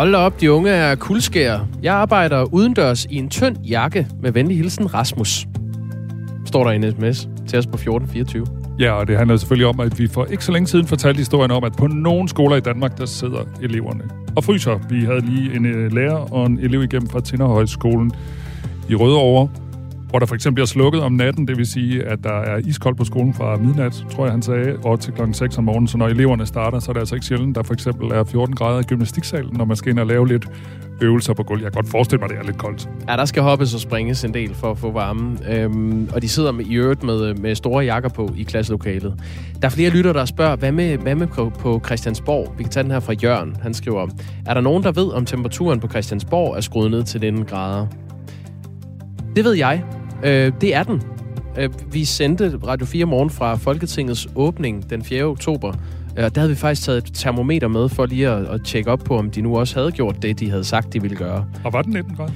Hold op, de unge er kuldskære. Jeg arbejder udendørs i en tynd jakke med venlig hilsen Rasmus. Står der i en sms til os på 1424. Ja, og det handler selvfølgelig om, at vi for ikke så længe siden fortalte historien om, at på nogle skoler i Danmark, der sidder eleverne og fryser. Vi havde lige en øh, lærer og en elev igennem fra Tinderhøjskolen i Rødovre, hvor der for eksempel bliver slukket om natten, det vil sige, at der er iskoldt på skolen fra midnat, tror jeg han sagde, og til klokken 6 om morgenen. Så når eleverne starter, så er det altså ikke sjældent, der for eksempel er 14 grader i gymnastiksalen, når man skal ind og lave lidt øvelser på gulv. Jeg kan godt forestille mig, at det er lidt koldt. Ja, der skal hoppes og springes en del for at få varme. Øhm, og de sidder med, i øvrigt med, med store jakker på i klasselokalet. Der er flere lytter, der spørger, hvad med, hvad med på, på Christiansborg? Vi kan tage den her fra Jørgen. Han skriver, er der nogen, der ved, om temperaturen på Christiansborg er skruet ned til 19 grader? Det ved jeg. Øh, det er den. Øh, vi sendte Radio 4 morgen fra Folketingets åbning den 4. oktober. Øh, der havde vi faktisk taget et termometer med for lige at, at tjekke op på, om de nu også havde gjort det, de havde sagt, de ville gøre. Og var den 19 grader?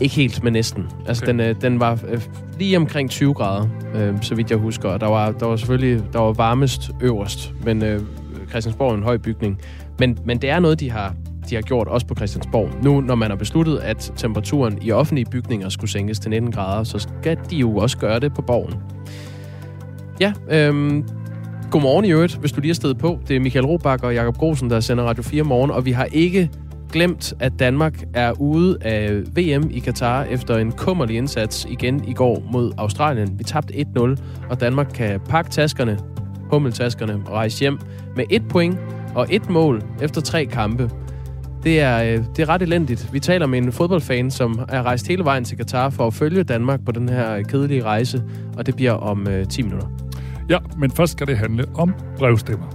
Ikke helt, men næsten. Altså, okay. den, øh, den var øh, lige omkring 20 grader, øh, så vidt jeg husker. Og der var, der var selvfølgelig der var varmest øverst, men øh, Christiansborg er en høj bygning. Men, men det er noget, de har de har gjort, også på Christiansborg. Nu, når man har besluttet, at temperaturen i offentlige bygninger skulle sænkes til 19 grader, så skal de jo også gøre det på borgen. Ja, øhm, godmorgen i øvrigt, hvis du lige er stedet på. Det er Michael Robach og Jakob Grosen, der sender Radio 4 morgen, og vi har ikke glemt, at Danmark er ude af VM i Katar efter en kummerlig indsats igen i går mod Australien. Vi tabte 1-0, og Danmark kan pakke taskerne, hummeltaskerne og rejse hjem med et point og et mål efter tre kampe. Det er, øh, det er ret elendigt. Vi taler med en fodboldfan, som er rejst hele vejen til Katar for at følge Danmark på den her øh, kedelige rejse, og det bliver om øh, 10 minutter. Ja, men først skal det handle om brevstemmer.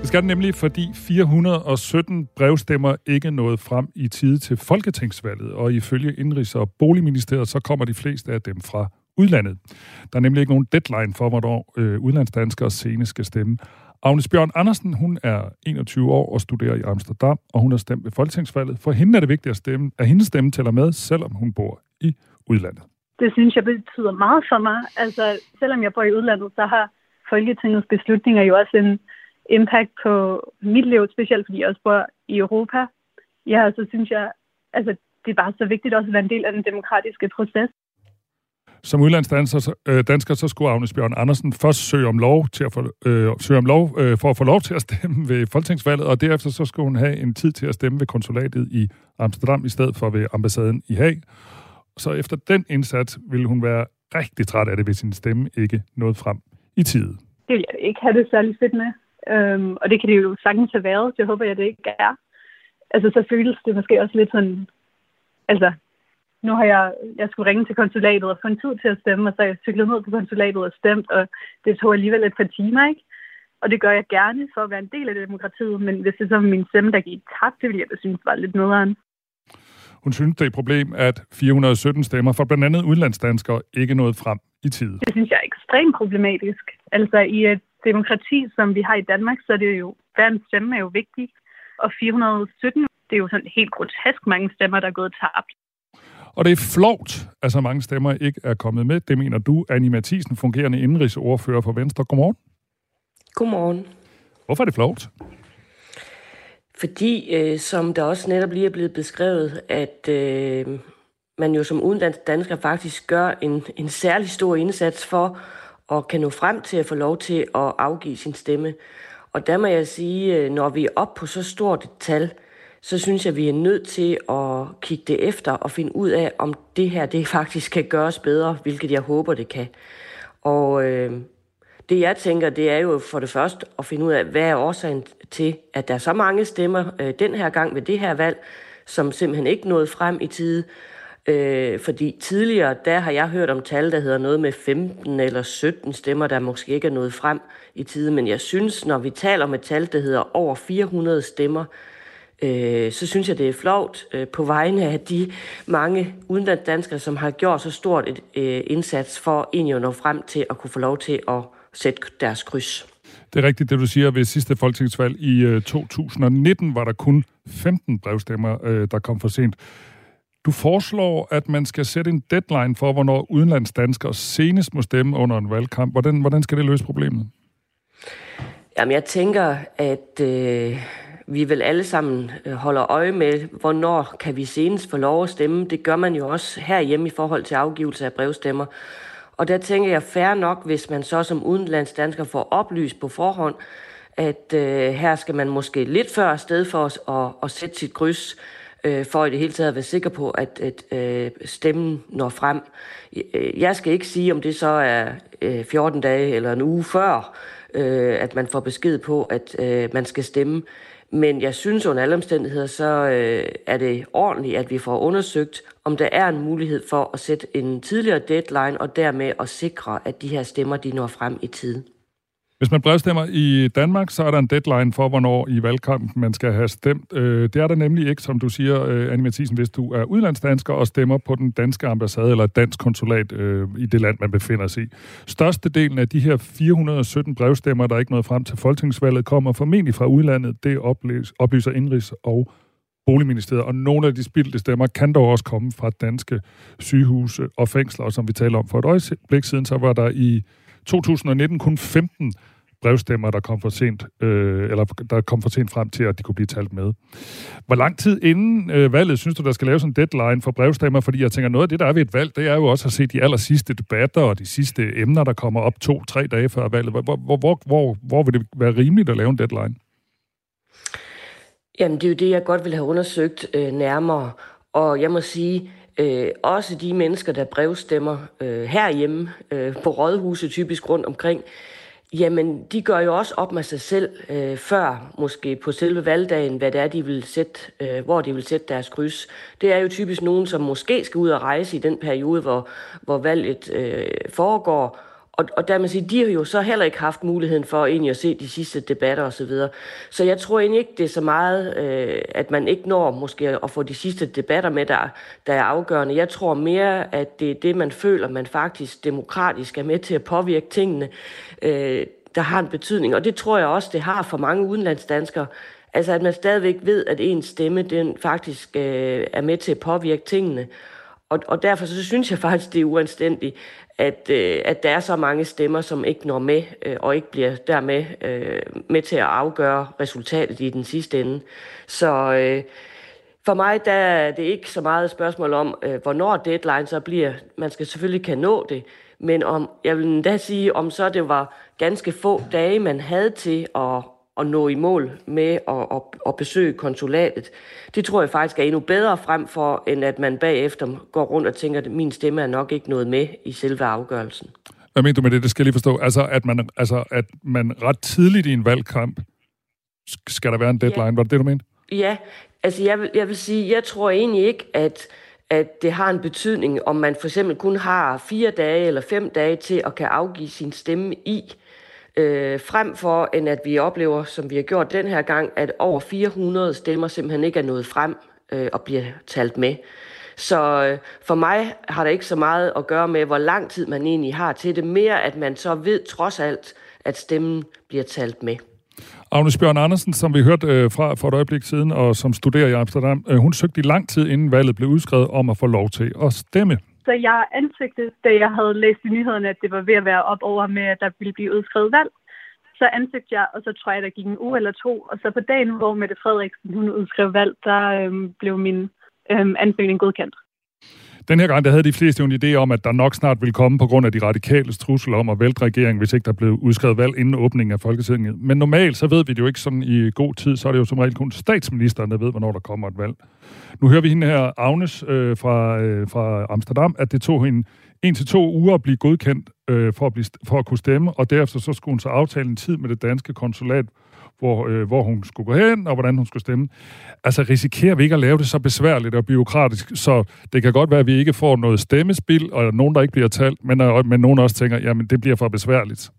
Det skal det nemlig, fordi 417 brevstemmer ikke nåede frem i tide til Folketingsvalget, og ifølge Indrigs- og Boligministeriet, så kommer de fleste af dem fra udlandet. Der er nemlig ikke nogen deadline for, hvornår øh, udlandsdanskere senest skal stemme. Agnes Bjørn Andersen, hun er 21 år og studerer i Amsterdam, og hun har stemt ved folketingsvalget. For hende er det vigtigt at, stemme, at hendes stemme tæller med, selvom hun bor i udlandet. Det synes jeg betyder meget for mig. Altså, selvom jeg bor i udlandet, så har Folketingets beslutninger jo også en impact på mit liv, specielt fordi jeg også bor i Europa. Ja, så synes jeg, altså, det er bare så vigtigt også at være en del af den demokratiske proces. Som udlandsdansker øh, dansker, så skulle Agnes Bjørn Andersen først søge om lov, til at få, øh, søge om lov øh, for at få lov til at stemme ved folketingsvalget, og derefter så skulle hun have en tid til at stemme ved konsulatet i Amsterdam i stedet for ved ambassaden i Haag. Så efter den indsats ville hun være rigtig træt af det, hvis sin stemme ikke nåede frem i tide. Det vil jeg ikke have det særlig fedt med. Øhm, og det kan det jo sagtens have været. Det håber jeg, det ikke er. Altså, så føles det måske også lidt sådan... Altså, nu har jeg, jeg skulle ringe til konsulatet og få en tid til at stemme, og så jeg cyklet ned på konsulatet og stemt, og det tog alligevel et par timer, ikke? Og det gør jeg gerne for at være en del af demokratiet, men hvis det så var min stemme, der gik tabt, det ville jeg da synes var lidt nederen. Hun synes, det er et problem, at 417 stemmer for blandt andet udlandsdanskere ikke nåede frem i tid. Det synes jeg er ekstremt problematisk. Altså i et demokrati, som vi har i Danmark, så er det jo, hver en stemme er jo vigtig. Og 417, det er jo sådan helt grotesk mange stemmer, der er gået tabt. Og det er flovt, at så mange stemmer ikke er kommet med. Det mener du, Annie Mathisen, fungerende indrigsordfører for Venstre. Godmorgen. Godmorgen. Hvorfor er det flovt? Fordi, øh, som der også netop lige er blevet beskrevet, at øh, man jo som udenlandsk dansker faktisk gør en, en særlig stor indsats for at kan nå frem til at få lov til at afgive sin stemme. Og der må jeg sige, øh, når vi er oppe på så stort et tal, så synes jeg, vi er nødt til at kigge det efter og finde ud af, om det her det faktisk kan gøres bedre, hvilket jeg håber, det kan. Og øh, det jeg tænker, det er jo for det første at finde ud af, hvad er årsagen til, at der er så mange stemmer øh, den her gang ved det her valg, som simpelthen ikke nåede frem i tide. Øh, fordi tidligere, der har jeg hørt om tal, der hedder noget med 15 eller 17 stemmer, der måske ikke er nået frem i tide. Men jeg synes, når vi taler om et tal, der hedder over 400 stemmer, øh, så synes jeg, det er flovt øh, på vegne af de mange udenlandsdanskere, som har gjort så stort et øh, indsats for egentlig at nå frem til at kunne få lov til at sætte deres kryds. Det er rigtigt, det du siger. Ved sidste folketingsvalg i øh, 2019 var der kun 15 brevstemmer, øh, der kom for sent. Du foreslår, at man skal sætte en deadline for, hvornår udenlandsdanskere senest må stemme under en valgkamp. Hvordan, hvordan skal det løse problemet? Jamen, jeg tænker, at øh, vi vil alle sammen øh, holder øje med, hvornår kan vi senest få lov at stemme. Det gør man jo også herhjemme i forhold til afgivelse af brevstemmer. Og der tænker jeg færre nok, hvis man så som udenlandsdansker får oplyst på forhånd, at øh, her skal man måske lidt før afsted for os at, at sætte sit kryds, øh, for i det hele taget at være sikker på, at, at øh, stemmen når frem. Øh, jeg skal ikke sige, om det så er øh, 14 dage eller en uge før, øh, at man får besked på, at øh, man skal stemme. Men jeg synes under alle omstændigheder, så øh, er det ordentligt, at vi får undersøgt, om der er en mulighed for at sætte en tidligere deadline, og dermed at sikre, at de her stemmer de når frem i tide. Hvis man brevstemmer i Danmark, så er der en deadline for, hvornår i valgkampen man skal have stemt. Øh, det er der nemlig ikke, som du siger, øh, Annie Mathisen, hvis du er udlandsdansker og stemmer på den danske ambassade eller dansk konsulat øh, i det land, man befinder sig i. Størstedelen af de her 417 brevstemmer, der er ikke nåede frem til folketingsvalget, kommer formentlig fra udlandet. Det oplyser Indrigs og Boligministeriet, og nogle af de spildte stemmer kan dog også komme fra danske sygehuse og fængsler, og som vi taler om for et øjeblik siden, så var der i 2019 kun 15 brevstemmer, der kom for sent, øh, eller der kom for sent frem til, at de kunne blive talt med. Hvor lang tid inden øh, valget synes du, der skal laves en deadline for brevstemmer? Fordi jeg tænker, noget af det, der er ved et valg, det er jo også at se de aller sidste debatter og de sidste emner, der kommer op to-tre dage før valget. Hvor, hvor, hvor, hvor, hvor vil det være rimeligt at lave en deadline? Jamen, det er jo det, jeg godt vil have undersøgt øh, nærmere. Og jeg må sige, øh, også de mennesker, der brevstemmer øh, herhjemme øh, på rådhuset typisk rundt omkring, jamen de gør jo også op med sig selv øh, før, måske på selve valgdagen, hvad det er, de vil sætte, øh, hvor de vil sætte deres kryds. Det er jo typisk nogen, som måske skal ud og rejse i den periode, hvor, hvor valget øh, foregår, og, og der man sige, de har jo så heller ikke haft muligheden for egentlig at se de sidste debatter osv. Så, videre. så jeg tror egentlig ikke, det er så meget, øh, at man ikke når måske at få de sidste debatter med, der, der er afgørende. Jeg tror mere, at det er det, man føler, man faktisk demokratisk er med til at påvirke tingene, øh, der har en betydning. Og det tror jeg også, det har for mange udenlandsdanskere. Altså at man stadigvæk ved, at ens stemme den faktisk øh, er med til at påvirke tingene. Og, og derfor så synes jeg faktisk, det er uanstændigt, at, øh, at der er så mange stemmer, som ikke når med, øh, og ikke bliver dermed øh, med til at afgøre resultatet i den sidste ende. Så øh, for mig der er det ikke så meget et spørgsmål om, øh, hvornår deadline så bliver. Man skal selvfølgelig kan nå det, men om, jeg vil endda sige, om så det var ganske få dage, man havde til at, at nå i mål med at, at, at besøge konsulatet. Det tror jeg faktisk er endnu bedre frem for, end at man bagefter går rundt og tænker, at min stemme er nok ikke noget med i selve afgørelsen. Hvad mener du med det? Det skal jeg lige forstå. Altså, at man, altså, at man ret tidligt i en valgkamp, skal der være en deadline? Ja. Var det det, du mente? Ja, altså jeg vil, jeg vil sige, jeg tror egentlig ikke, at, at det har en betydning, om man for eksempel kun har fire dage eller fem dage til at kan afgive sin stemme i øh, frem for, end at vi oplever, som vi har gjort den her gang, at over 400 stemmer simpelthen ikke er nået frem øh, og bliver talt med. Så øh, for mig har det ikke så meget at gøre med, hvor lang tid man egentlig har til det. Mere, at man så ved trods alt, at stemmen bliver talt med. Agnes Bjørn Andersen, som vi hørte øh, fra for et øjeblik siden, og som studerer i Amsterdam, øh, hun søgte i lang tid inden valget blev udskrevet om at få lov til at stemme. Så jeg ansøgte, da jeg havde læst i nyhederne, at det var ved at være op over med, at der ville blive udskrevet valg. Så ansøgte jeg, og så tror jeg, der gik en uge eller to. Og så på dagen, hvor Mette Frederiksen hun udskrev valg, der øhm, blev min øhm, ansøgning godkendt. Den her gang, der havde de fleste jo en idé om, at der nok snart ville komme på grund af de radikale trusler om at vælte regeringen, hvis ikke der blev udskrevet valg inden åbningen af Folketinget. Men normalt, så ved vi det jo ikke sådan i god tid, så er det jo som regel kun statsministeren, der ved, hvornår der kommer et valg. Nu hører vi hende her, Agnes øh, fra, øh, fra Amsterdam, at det tog hende en til to uger at blive godkendt øh, for, at blive, for at kunne stemme, og derefter så skulle hun så aftale en tid med det danske konsulat, hvor, øh, hvor hun skulle gå hen, og hvordan hun skulle stemme. Altså risikerer vi ikke at lave det så besværligt og byråkratisk, så det kan godt være, at vi ikke får noget stemmespil, og nogen, der ikke bliver talt, men, øh, men nogen også tænker, jamen det bliver for besværligt.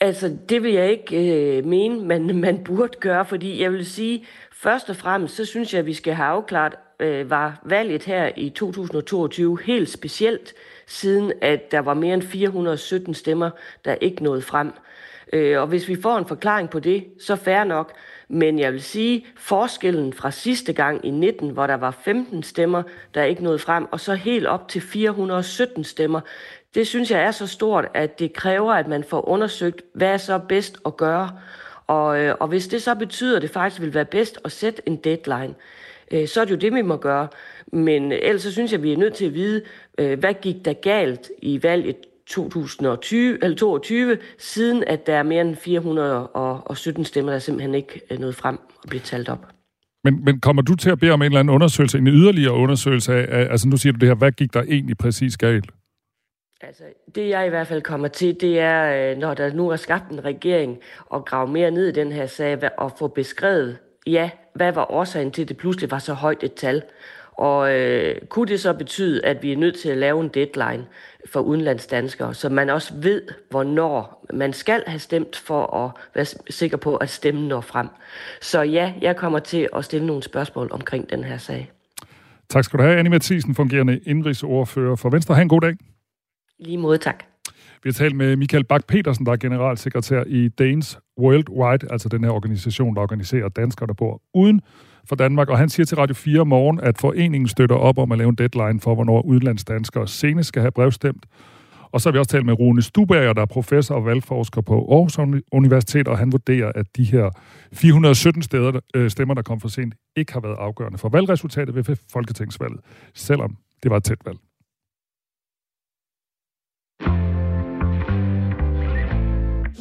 Altså, det vil jeg ikke øh, mene, man, man burde gøre, fordi jeg vil sige, først og fremmest, så synes jeg, at vi skal have afklaret, øh, var valget her i 2022 helt specielt, siden at der var mere end 417 stemmer, der ikke nåede frem. Øh, Øh, og hvis vi får en forklaring på det, så fair nok. Men jeg vil sige, forskellen fra sidste gang i 19, hvor der var 15 stemmer, der ikke nåede frem, og så helt op til 417 stemmer, det synes jeg er så stort, at det kræver, at man får undersøgt, hvad er så bedst at gøre. Og, øh, og hvis det så betyder, at det faktisk vil være bedst at sætte en deadline, øh, så er det jo det, vi må gøre. Men ellers så synes jeg, at vi er nødt til at vide, øh, hvad gik der galt i valget 2020, eller 22, siden at der er mere end 417 stemmer, der simpelthen ikke er nået frem og bliver talt op. Men, men kommer du til at bede om en eller anden undersøgelse, en yderligere undersøgelse af, altså nu siger du det her, hvad gik der egentlig præcis galt? Altså, det jeg i hvert fald kommer til, det er, øh, når der nu er skabt en regering, at grave mere ned i den her sag, og få beskrevet, ja, hvad var årsagen til, at det pludselig var så højt et tal. Og øh, kunne det så betyde, at vi er nødt til at lave en deadline for udenlandsdanskere, så man også ved, hvornår man skal have stemt for at være sikker på, at stemmen når frem. Så ja, jeg kommer til at stille nogle spørgsmål omkring den her sag. Tak skal du have, Annie Mathisen, fungerende indrigsordfører for Venstre. Ha' en god dag. Lige måde, tak. Vi har talt med Michael Bak petersen der er generalsekretær i Danes Worldwide, altså den her organisation, der organiserer danskere, der bor uden for Danmark. Og han siger til Radio 4 morgen, at foreningen støtter op om at lave en deadline for, hvornår udlandsdanskere senest skal have brevstemt. Og så har vi også talt med Rune Stubager, der er professor og valgforsker på Aarhus Universitet, og han vurderer, at de her 417 steder, øh, stemmer, der kom for sent, ikke har været afgørende for valgresultatet ved Folketingsvalget, selvom det var et tæt valg.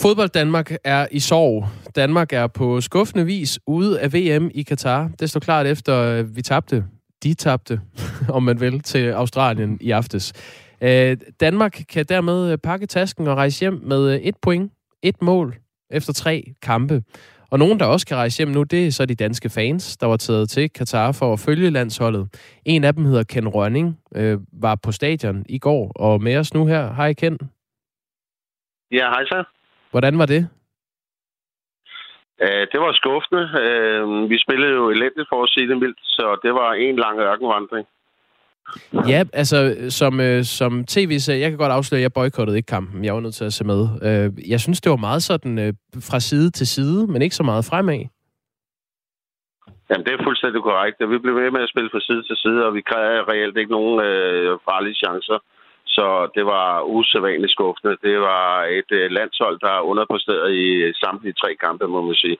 Fodbold Danmark er i sorg. Danmark er på skuffende vis ude af VM i Katar. Det står klart efter, øh, vi tabte. De tabte, om man vil, til Australien i aftes. Øh, Danmark kan dermed pakke tasken og rejse hjem med øh, et point, et mål efter tre kampe. Og nogen, der også kan rejse hjem nu, det er så de danske fans, der var taget til Katar for at følge landsholdet. En af dem hedder Ken Rønning, øh, var på stadion i går, og med os nu her. Hej Ken. Ja, hej så. Hvordan var det? Uh, det var skuffende. Uh, vi spillede jo elendigt for at sige det mildt, så det var en lang ørkenvandring. Ja, altså som, øh, som tv så jeg kan godt afsløre, at jeg boykottede ikke kampen. Jeg var nødt til at se med. Øh, jeg synes, det var meget sådan øh, fra side til side, men ikke så meget fremad. Jamen, det er fuldstændig korrekt. Vi blev ved med at spille fra side til side, og vi krævede reelt ikke nogen øh, farlige chancer. Så det var usædvanligt skuffende. Det var et øh, landshold, der underpræsterede i samtlige tre kampe, må man sige.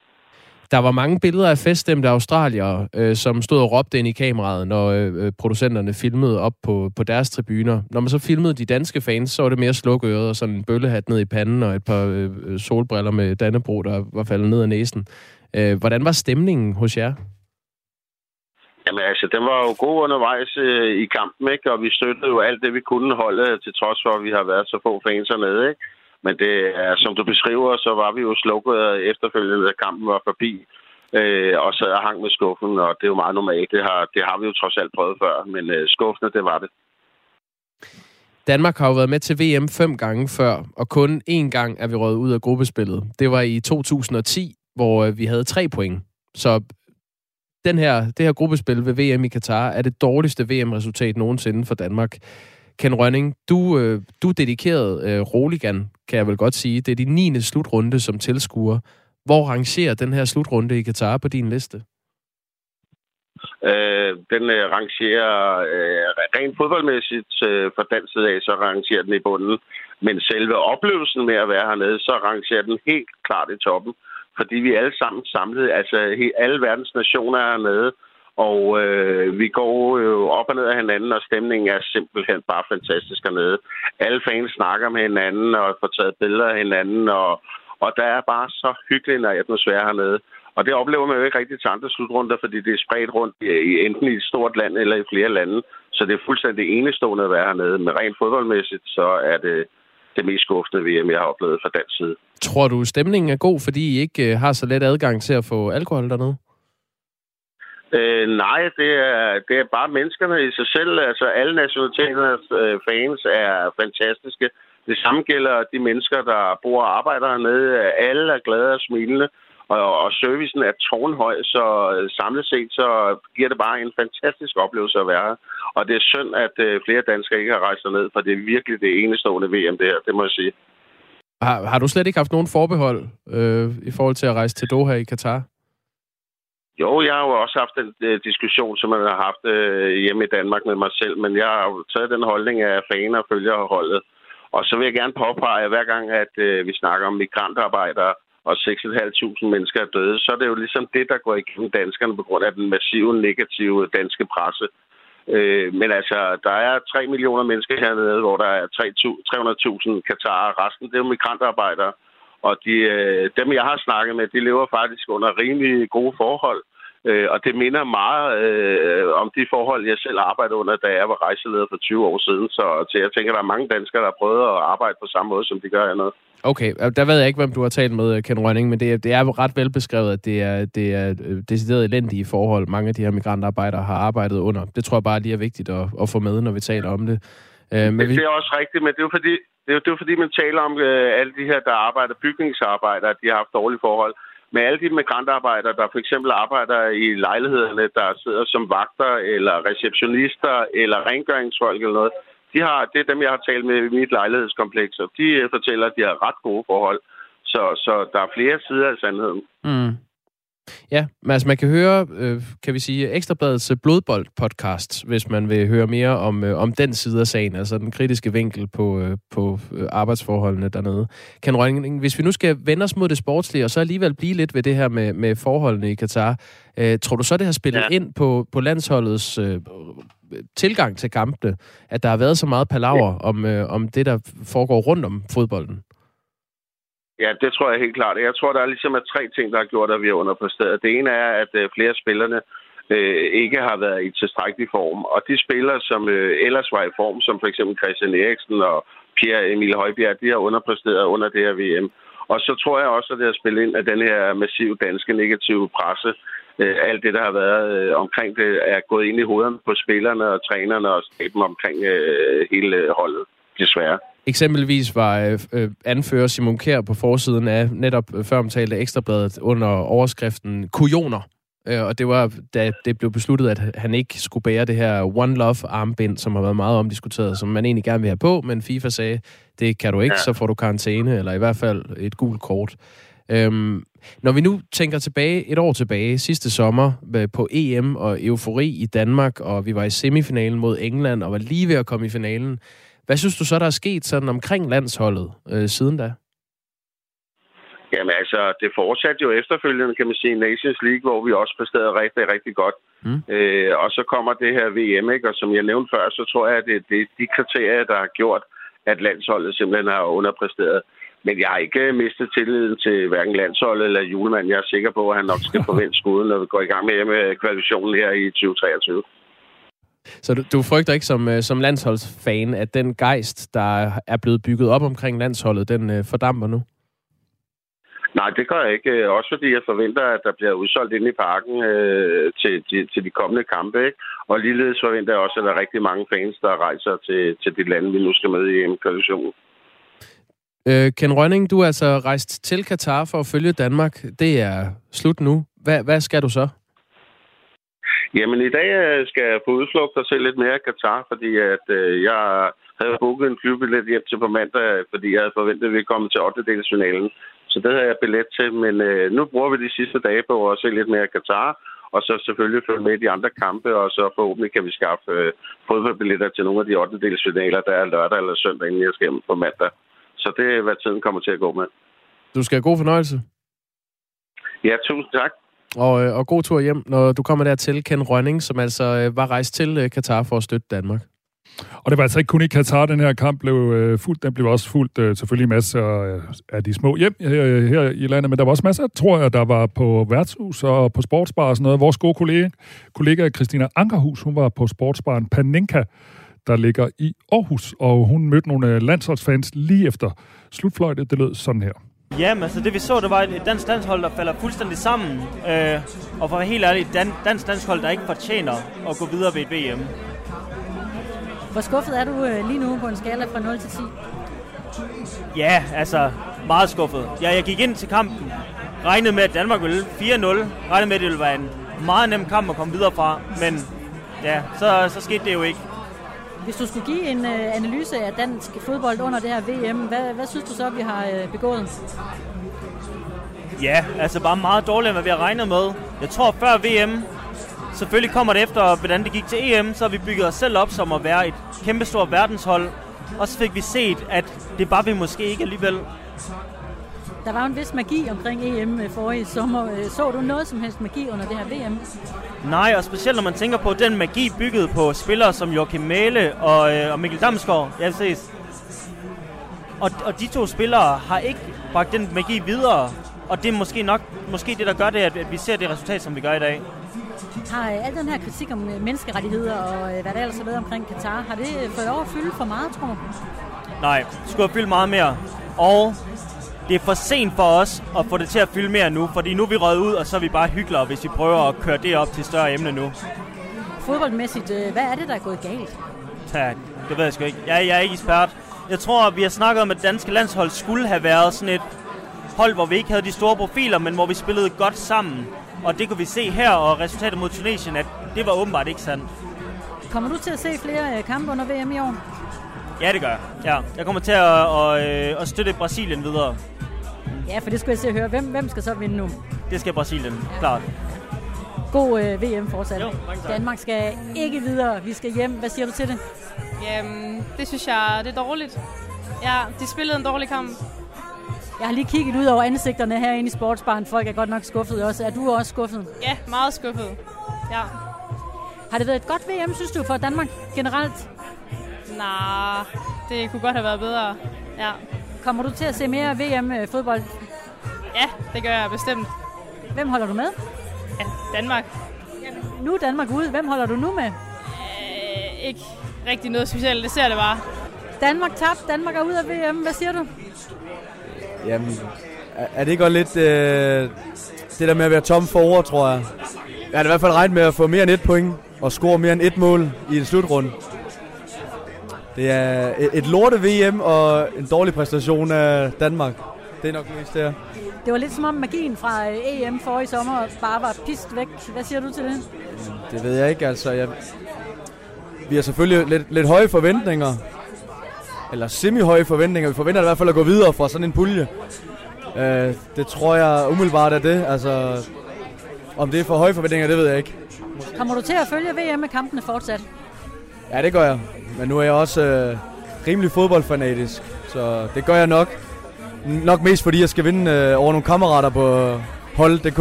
Der var mange billeder af feststemte australiere, øh, som stod og råbte ind i kameraet, når øh, øh, producenterne filmede op på, på deres tribuner. Når man så filmede de danske fans, så var det mere slukøret og sådan en bøllehat ned i panden og et par øh, øh solbriller med Dannebro, der var faldet ned af næsen. Øh, hvordan var stemningen hos jer? Jamen altså, den var jo god undervejs øh, i kampen, ikke? Og vi støttede jo alt det, vi kunne holde, til trods for, at vi har været så få fans med, ikke? Men det er, som du beskriver, så var vi jo slukket øh, efterfølgende, da kampen var forbi. Øh, og sad og hang med skuffen, og det er jo meget normalt. Det har, det har vi jo trods alt prøvet før, men øh, skuffende, det var det. Danmark har jo været med til VM fem gange før, og kun én gang er vi røget ud af gruppespillet. Det var i 2010, hvor øh, vi havde tre point. Så den her, det her gruppespil ved VM i Katar er det dårligste VM-resultat nogensinde for Danmark. Ken Rønning, du, øh, du dedikeret øh, Roligan, kan jeg vel godt sige. Det er din 9. slutrunde som tilskuer. Hvor rangerer den her slutrunde i Katar på din liste? Øh, den øh, rangerer øh, rent fodboldmæssigt øh, fra dansk side af, så rangerer den i bunden. Men selve oplevelsen med at være hernede, så rangerer den helt klart i toppen. Fordi vi er alle sammen samlet, altså alle verdens nationer er med, og øh, vi går jo op og ned af hinanden, og stemningen er simpelthen bare fantastisk hernede. Alle fans snakker med hinanden og får taget billeder af hinanden, og, og der er bare så hyggelig en atmosfære hernede. Og det oplever man jo ikke rigtig til andre slutrunder, fordi det er spredt rundt i, enten i et stort land eller i flere lande. Så det er fuldstændig enestående at være hernede. Men rent fodboldmæssigt, så er det det mest skuffende VM, jeg har oplevet fra dansk side. Tror du, stemningen er god, fordi I ikke øh, har så let adgang til at få alkohol dernede? Øh, nej, det er, det er bare menneskerne i sig selv. Altså, alle nationaliteternes øh, fans er fantastiske. Det samme gælder de mennesker, der bor og arbejder hernede. Alle er glade og smilende, og, og servicen er tårnhøj, så øh, samlet set så giver det bare en fantastisk oplevelse at være her. Og det er synd, at øh, flere danskere ikke har rejst ned, for det er virkelig det enestående VM, det her, det må jeg sige. Har, har du slet ikke haft nogen forbehold øh, i forhold til at rejse til Doha i Katar? Jo, jeg har jo også haft den uh, diskussion, som man har haft uh, hjemme i Danmark med mig selv, men jeg har jo taget den holdning af faner og følger holdet. Og så vil jeg gerne påpege, at hver gang, at uh, vi snakker om migrantarbejdere, og 6.500 mennesker er døde, så er det jo ligesom det, der går igennem danskerne på grund af den massive negative danske presse. Øh, men altså, der er 3 millioner mennesker hernede, hvor der er 300.000 katarer. Resten, det er jo migrantarbejdere. Og de, øh, dem, jeg har snakket med, de lever faktisk under rimelig gode forhold. Øh, og det minder meget øh, om de forhold, jeg selv arbejdede under, da jeg var rejseleder for 20 år siden. Så, så jeg tænker, der er mange danskere, der har prøvet at arbejde på samme måde, som de gør hernede. Okay, der ved jeg ikke, hvem du har talt med, Ken Rønning, men det er, det er ret velbeskrevet, at det er, det er øh, decideret elendige forhold, mange af de her migrantarbejdere har arbejdet under. Det tror jeg bare lige er vigtigt at, at få med, når vi taler om det. Øh, men det er også rigtigt, men det er jo fordi, det er det er fordi man taler om øh, alle de her, der arbejder bygningsarbejdere, de har haft dårlige forhold. Men alle de migrantarbejdere, der for eksempel arbejder i lejlighederne, der sidder som vagter, eller receptionister, eller rengøringsfolk eller noget, de har, det er dem, jeg har talt med i mit lejlighedskompleks, og de fortæller, at de har ret gode forhold. Så, så der er flere sider af sandheden. Mm. Ja, men altså man kan høre, øh, kan vi sige, Ekstrabladets blodbold-podcast, hvis man vil høre mere om, øh, om den side af sagen, altså den kritiske vinkel på, øh, på øh, arbejdsforholdene dernede. Kan Rønning, hvis vi nu skal vende os mod det sportslige, og så alligevel blive lidt ved det her med, med forholdene i Katar, øh, tror du så, det har spillet ja. ind på, på landsholdets øh, tilgang til kampene, at der har været så meget palaver ja. om, øh, om det, der foregår rundt om fodbolden? Ja, det tror jeg helt klart. Jeg tror, der er ligesom er tre ting, der har gjort, at vi er underpræsteret. Det ene er, at øh, flere af spillerne øh, ikke har været i tilstrækkelig form. Og de spillere, som øh, ellers var i form, som for eksempel Christian Eriksen og Pierre Emil Højbjerg, de har underpræsteret under det her VM. Og så tror jeg også, at det har spillet ind, at den her massive danske negative presse, øh, alt det, der har været øh, omkring det, er gået ind i hovederne på spillerne og trænerne og staben omkring øh, hele holdet, desværre. Eksempelvis var øh, øh, anfører Simon Kjær på forsiden af netop øh, før omtalte Ekstrabladet under overskriften Kujoner. Øh, og det var, da det blev besluttet, at han ikke skulle bære det her One Love armbind, som har været meget omdiskuteret, som man egentlig gerne vil have på, men FIFA sagde, det kan du ikke, så får du karantæne, eller i hvert fald et gult kort. Øhm, når vi nu tænker tilbage et år tilbage, sidste sommer øh, på EM og eufori i Danmark, og vi var i semifinalen mod England og var lige ved at komme i finalen, hvad synes du så, der er sket sådan omkring landsholdet øh, siden da? Jamen altså, det fortsatte jo efterfølgende, kan man sige, Nations League, hvor vi også præsterede rigtig, rigtig godt. Mm. Øh, og så kommer det her VM, ikke? og som jeg nævnte før, så tror jeg, at det, det er de kriterier, der har gjort, at landsholdet simpelthen har underpræsteret. Men jeg har ikke mistet tilliden til hverken landsholdet eller julemand. Jeg er sikker på, at han nok skal forvente skuden, når vi går i gang med, med kvalifikationen her i 2023. Så du, du frygter ikke som, øh, som landsholdsfan, at den gejst, der er blevet bygget op omkring landsholdet, den øh, fordamper nu? Nej, det gør jeg ikke. Øh, også fordi jeg forventer, at der bliver udsolgt ind i parken øh, til, de, til de kommende kampe. Ikke? Og ligeledes forventer jeg også, at der er rigtig mange fans, der rejser til, til de lande, vi nu skal med i EM-kvalifikationen. Øh, Ken Rønning, du er altså rejst til Katar for at følge Danmark. Det er slut nu. Hvad, hvad skal du så? Jamen, i dag øh, skal jeg på udflugt og se lidt mere Katar, fordi at, øh, jeg havde booket en flybillet hjem til på mandag, fordi jeg havde forventet, at vi komme til 8. delsfinalen. Så det havde jeg billet til, men øh, nu bruger vi de sidste dage på at se lidt mere Katar, og så selvfølgelig følge med i de andre kampe, og så forhåbentlig kan vi skaffe øh, fodboldbilletter til nogle af de 8. delsfinaler, der er lørdag eller søndag, inden jeg skal hjem på mandag. Så det er, hvad tiden kommer til at gå med. Du skal have god fornøjelse. Ja, tusind tak. Og, øh, og god tur hjem, når du kommer der til Ken Rønning, som altså øh, var rejst til øh, Katar for at støtte Danmark. Og det var altså ikke kun i Katar, den her kamp blev øh, fuldt. Den blev også fuldt øh, selvfølgelig masser af de små hjem her, her i landet, men der var også masser, tror jeg, der var på værtshus og på sportsbar og sådan noget. Vores gode kollega, kollega Christina Ankerhus, hun var på sportsbaren Paninka, der ligger i Aarhus, og hun mødte nogle landsholdsfans lige efter slutfløjtet. Det lød sådan her. Jamen, altså det vi så, det var et dansk danshold, der falder fuldstændig sammen. Øh, og for at være helt ærlig, et dan- dansk danshold, der ikke fortjener at gå videre ved et VM. Hvor skuffet er du øh, lige nu på en skala fra 0 til 10? Ja, altså meget skuffet. Ja, jeg gik ind til kampen, regnede med, at Danmark ville 4-0. Regnede med, at det ville være en meget nem kamp at komme videre fra. Men ja, så, så skete det jo ikke. Hvis du skulle give en øh, analyse af dansk fodbold under det her VM, hvad, hvad synes du så, vi har øh, begået? Ja, altså bare meget dårligere, end hvad vi har regnet med. Jeg tror, før VM, selvfølgelig kommer det efter, hvordan det gik til EM, så har vi bygget os selv op som at være et kæmpestort verdenshold. Og så fik vi set, at det bare vi måske ikke alligevel. Der var jo en vis magi omkring EM øh, forrige sommer. Øh, Så du noget som helst magi under det her VM? Nej, og specielt når man tænker på den magi bygget på spillere som Joachim Mæle og, øh, og Mikkel Damsgaard. Ja, ses. Og, og de to spillere har ikke bragt den magi videre. Og det er måske nok måske det, der gør det, at, at vi ser det resultat, som vi gør i dag. Har øh, al den her kritik om øh, menneskerettigheder og øh, hvad der ellers har været omkring Katar, har det fået lov at fylde for meget, tror du? Nej, det skulle have fyldt meget mere. Og det er for sent for os at få det til at fylde mere nu, fordi nu er vi røget ud, og så er vi bare hyggelere, hvis vi prøver at køre det op til større emne nu. Fodboldmæssigt, øh, hvad er det, der er gået galt? Tak. Det ved jeg sgu ikke. Jeg, jeg er ikke ekspert. Jeg tror, vi har snakket om, at danske landshold skulle have været sådan et hold, hvor vi ikke havde de store profiler, men hvor vi spillede godt sammen. Og det kunne vi se her, og resultatet mod Tunesien, at det var åbenbart ikke sandt. Kommer du til at se flere øh, kampe under VM i år? Ja, det gør jeg. Ja, jeg kommer til at, at, øh, at støtte Brasilien videre. Ja, for det skulle jeg se at høre. Hvem, hvem skal så vinde nu? Det skal Brasilien, klart. God øh, VM fortsat. Jo, mange tak. Danmark skal ikke videre. Vi skal hjem. Hvad siger du til det? Jamen, det synes jeg, det er dårligt. Ja, de spillede en dårlig kamp. Jeg har lige kigget ud over ansigterne herinde i sportsbaren. Folk er godt nok skuffet også. Er du også skuffet? Ja, meget skuffet. Ja. Har det været et godt VM, synes du, for Danmark generelt? Nej, det kunne godt have været bedre. Ja. Kommer du til at se mere VM-fodbold? Ja, det gør jeg bestemt. Hvem holder du med? Ja, Danmark. Nu er Danmark ude. Hvem holder du nu med? Øh, ikke rigtig noget specielt, det ser det bare. Danmark tabt. Danmark er ude af VM. Hvad siger du? Jamen, er er det ikke også lidt øh, det der med at være tom for ord, tror jeg? Jeg har i hvert fald regnet med at få mere end et point og score mere end et mål i en slutrunde. Det er et- lorte VM og en dårlig præstation af Danmark. Det er nok mest der. Det var lidt som om magien fra øh, EM forrige sommer bare var pist væk. Hvad siger du til det? Det ved jeg ikke, altså. Jeg... Vi har selvfølgelig lidt, lidt høje forventninger. Eller semi-høje forventninger. Vi forventer i hvert fald at gå videre fra sådan en pulje. Uh, det tror jeg umiddelbart er det. Altså, om det er for høje forventninger, det ved jeg ikke. Kommer du til at følge VM med kampene fortsat? Ja, det gør jeg. Men nu er jeg også øh, rimelig fodboldfanatisk, så det gør jeg nok. Nok mest fordi jeg skal vinde øh, over nogle kammerater på hold.dk.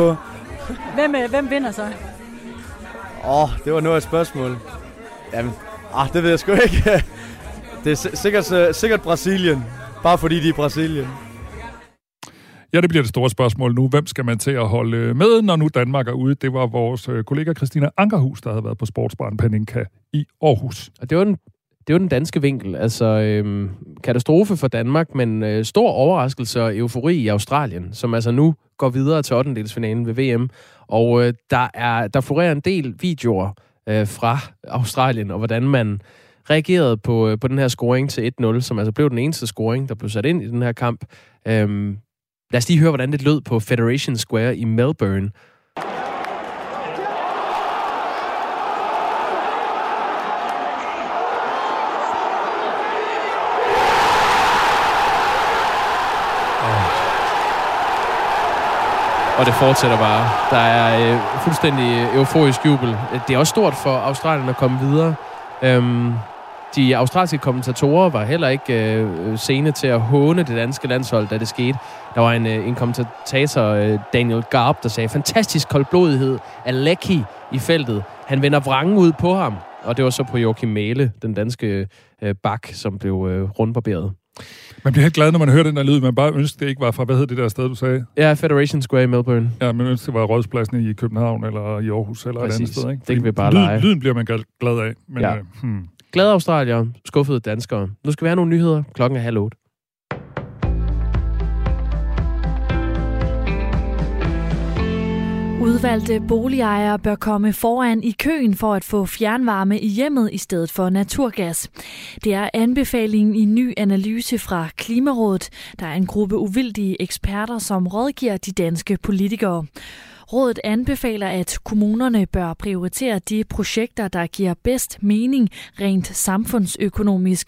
Hvem, øh, hvem vinder så? Åh, oh, det var noget af et spørgsmål. Jamen, ah, det ved jeg sgu ikke. det er si- sikkert, øh, sikkert Brasilien. Bare fordi de er Brasilien. Ja, det bliver det store spørgsmål nu. Hvem skal man til at holde med, når nu Danmark er ude? Det var vores øh, kollega Christina Ankerhus, der havde været på Sportsbaren Paninka i Aarhus. Og det var den, det var den danske vinkel. Altså, øhm, katastrofe for Danmark, men øh, stor overraskelse og eufori i Australien, som altså nu går videre til 8. ved VM. Og øh, der, er, der florerer en del videoer øh, fra Australien, og hvordan man reagerede på, øh, på den her scoring til 1-0, som altså blev den eneste scoring, der blev sat ind i den her kamp. Øhm, lad os lige høre, hvordan det lød på Federation Square i Melbourne. Og det fortsætter bare. Der er øh, fuldstændig øh, euforisk jubel. Det er også stort for Australien at komme videre. Øhm, de australske kommentatorer var heller ikke øh, sene til at håne det danske landshold, da det skete. Der var en, øh, en kommentator, øh, Daniel Garb, der sagde, fantastisk koldblodighed af Lecky i feltet. Han vender vrangen ud på ham. Og det var så på Joachim Mæle, den danske øh, bak, som blev øh, rundbarberet. Man bliver helt glad, når man hører den der lyd. Man bare ønsker, det ikke var fra, hvad hed det der sted, du sagde? Ja, Federation Square i Melbourne. Ja, man ønsker, det var Rådspladsen i København eller i Aarhus eller et andet Præcis. sted. Ikke? Det kan vi bare lyd, lege. Lyden bliver man glad- glad af. Men, Ja. øh, hmm. Glade australier, skuffede danskere. Nu skal vi have nogle nyheder. Klokken er halv otte. Udvalgte boligejere bør komme foran i køen for at få fjernvarme i hjemmet i stedet for naturgas. Det er anbefalingen i en ny analyse fra Klimarådet. Der er en gruppe uvildige eksperter, som rådgiver de danske politikere. Rådet anbefaler, at kommunerne bør prioritere de projekter, der giver bedst mening rent samfundsøkonomisk,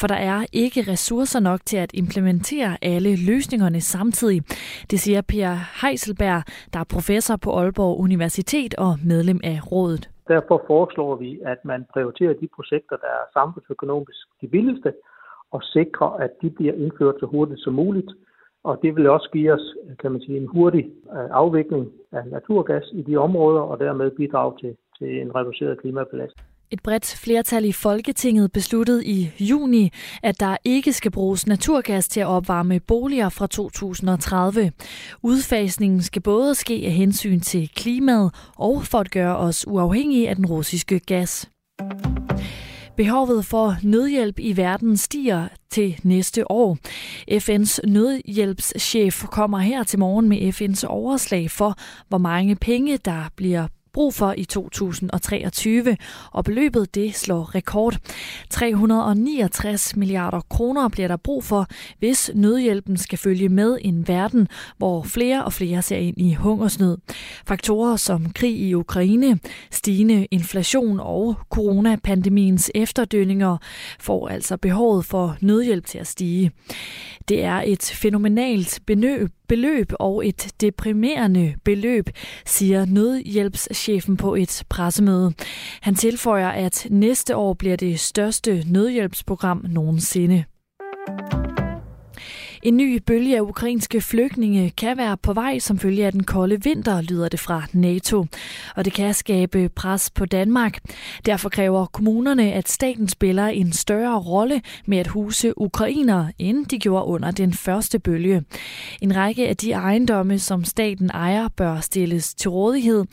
for der er ikke ressourcer nok til at implementere alle løsningerne samtidig. Det siger Per Heiselberg, der er professor på Aalborg Universitet og medlem af rådet. Derfor foreslår vi, at man prioriterer de projekter, der er samfundsøkonomisk de billigste, og sikrer, at de bliver indført så hurtigt som muligt, og det vil også give os, kan man sige, en hurtig øh, afvikling af naturgas i de områder, og dermed bidrage til, til en reduceret klimabelastning. Et bredt flertal i Folketinget besluttede i juni, at der ikke skal bruges naturgas til at opvarme boliger fra 2030. Udfasningen skal både ske af hensyn til klimaet og for at gøre os uafhængige af den russiske gas. Behovet for nødhjælp i verden stiger til næste år. FN's nødhjælpschef kommer her til morgen med FN's overslag for, hvor mange penge der bliver brug for i 2023, og beløbet det slår rekord. 369 milliarder kroner bliver der brug for, hvis nødhjælpen skal følge med en verden, hvor flere og flere ser ind i hungersnød. Faktorer som krig i Ukraine, stigende inflation og coronapandemiens efterdønninger får altså behovet for nødhjælp til at stige. Det er et fænomenalt beløb, beløb og et deprimerende beløb, siger nødhjælpschefen på et pressemøde. Han tilføjer, at næste år bliver det største nødhjælpsprogram nogensinde. En ny bølge af ukrainske flygtninge kan være på vej som følge af den kolde vinter, lyder det fra NATO. Og det kan skabe pres på Danmark. Derfor kræver kommunerne, at staten spiller en større rolle med at huse ukrainere, end de gjorde under den første bølge. En række af de ejendomme, som staten ejer, bør stilles til rådighed.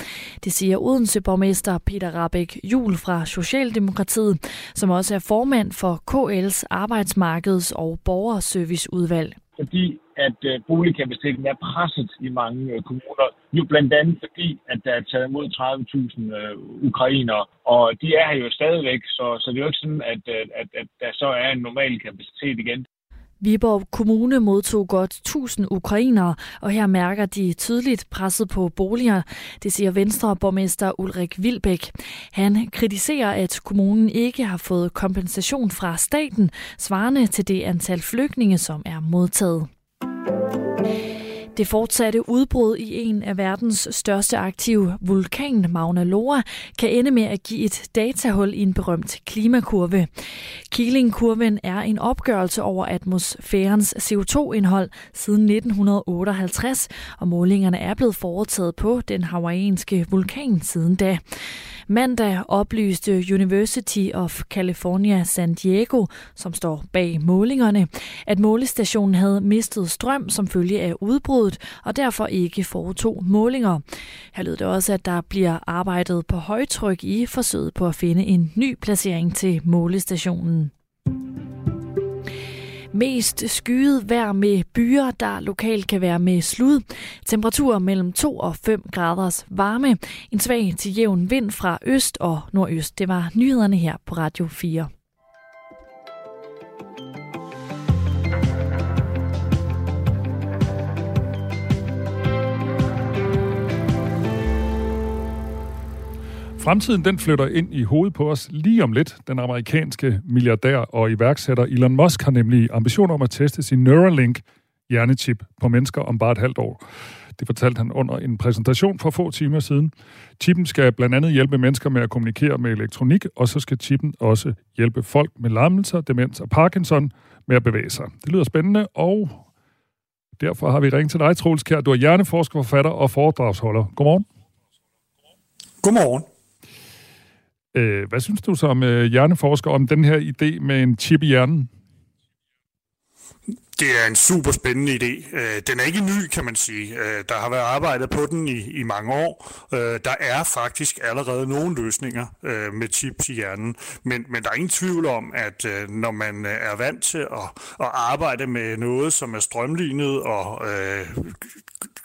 Det siger Odense borgmester Peter Rabeck Jul fra Socialdemokratiet, som også er formand for KL's arbejdsmarkeds- og borgerserviceudvalg fordi at øh, boligkapaciteten er presset i mange øh, kommuner. Jo blandt andet fordi, at der er taget imod 30.000 øh, ukrainere, og de er her jo stadigvæk, så, så det er jo ikke sådan, at, øh, at, at der så er en normal kapacitet igen. Viborg Kommune modtog godt 1000 ukrainere, og her mærker de tydeligt presset på boliger, det siger Venstre borgmester Ulrik Vilbæk. Han kritiserer, at kommunen ikke har fået kompensation fra staten, svarende til det antal flygtninge, som er modtaget. Det fortsatte udbrud i en af verdens største aktive vulkan, Mauna Loa, kan ende med at give et datahul i en berømt klimakurve. Keeling-kurven er en opgørelse over atmosfærens CO2-indhold siden 1958, og målingerne er blevet foretaget på den hawaiianske vulkan siden da. Mandag oplyste University of California San Diego, som står bag målingerne, at målestationen havde mistet strøm som følge af udbruddet og derfor ikke foretog målinger. Her lød det også, at der bliver arbejdet på højtryk i forsøget på at finde en ny placering til målestationen. Mest skyet vejr med byer, der lokalt kan være med slud. Temperaturer mellem 2 og 5 graders varme. En svag til jævn vind fra øst og nordøst. Det var nyhederne her på Radio 4. Fremtiden den flytter ind i hovedet på os lige om lidt. Den amerikanske milliardær og iværksætter Elon Musk har nemlig ambitioner om at teste sin Neuralink hjernechip på mennesker om bare et halvt år. Det fortalte han under en præsentation for få timer siden. Chippen skal blandt andet hjælpe mennesker med at kommunikere med elektronik, og så skal chippen også hjælpe folk med lammelser, demens og Parkinson med at bevæge sig. Det lyder spændende, og derfor har vi ringet til dig, Troels Kjær. Du er hjerneforsker, forfatter og foredragsholder. Godmorgen. Godmorgen. Øh, hvad synes du som øh, hjerneforsker om den her idé med en chip i hjernen? Det er en super spændende idé. Øh, den er ikke ny, kan man sige. Øh, der har været arbejdet på den i, i mange år. Øh, der er faktisk allerede nogle løsninger med chips i hjernen, men, men der er ingen tvivl om, at når man er vant til at, at arbejde med noget, som er strømlignet og øh,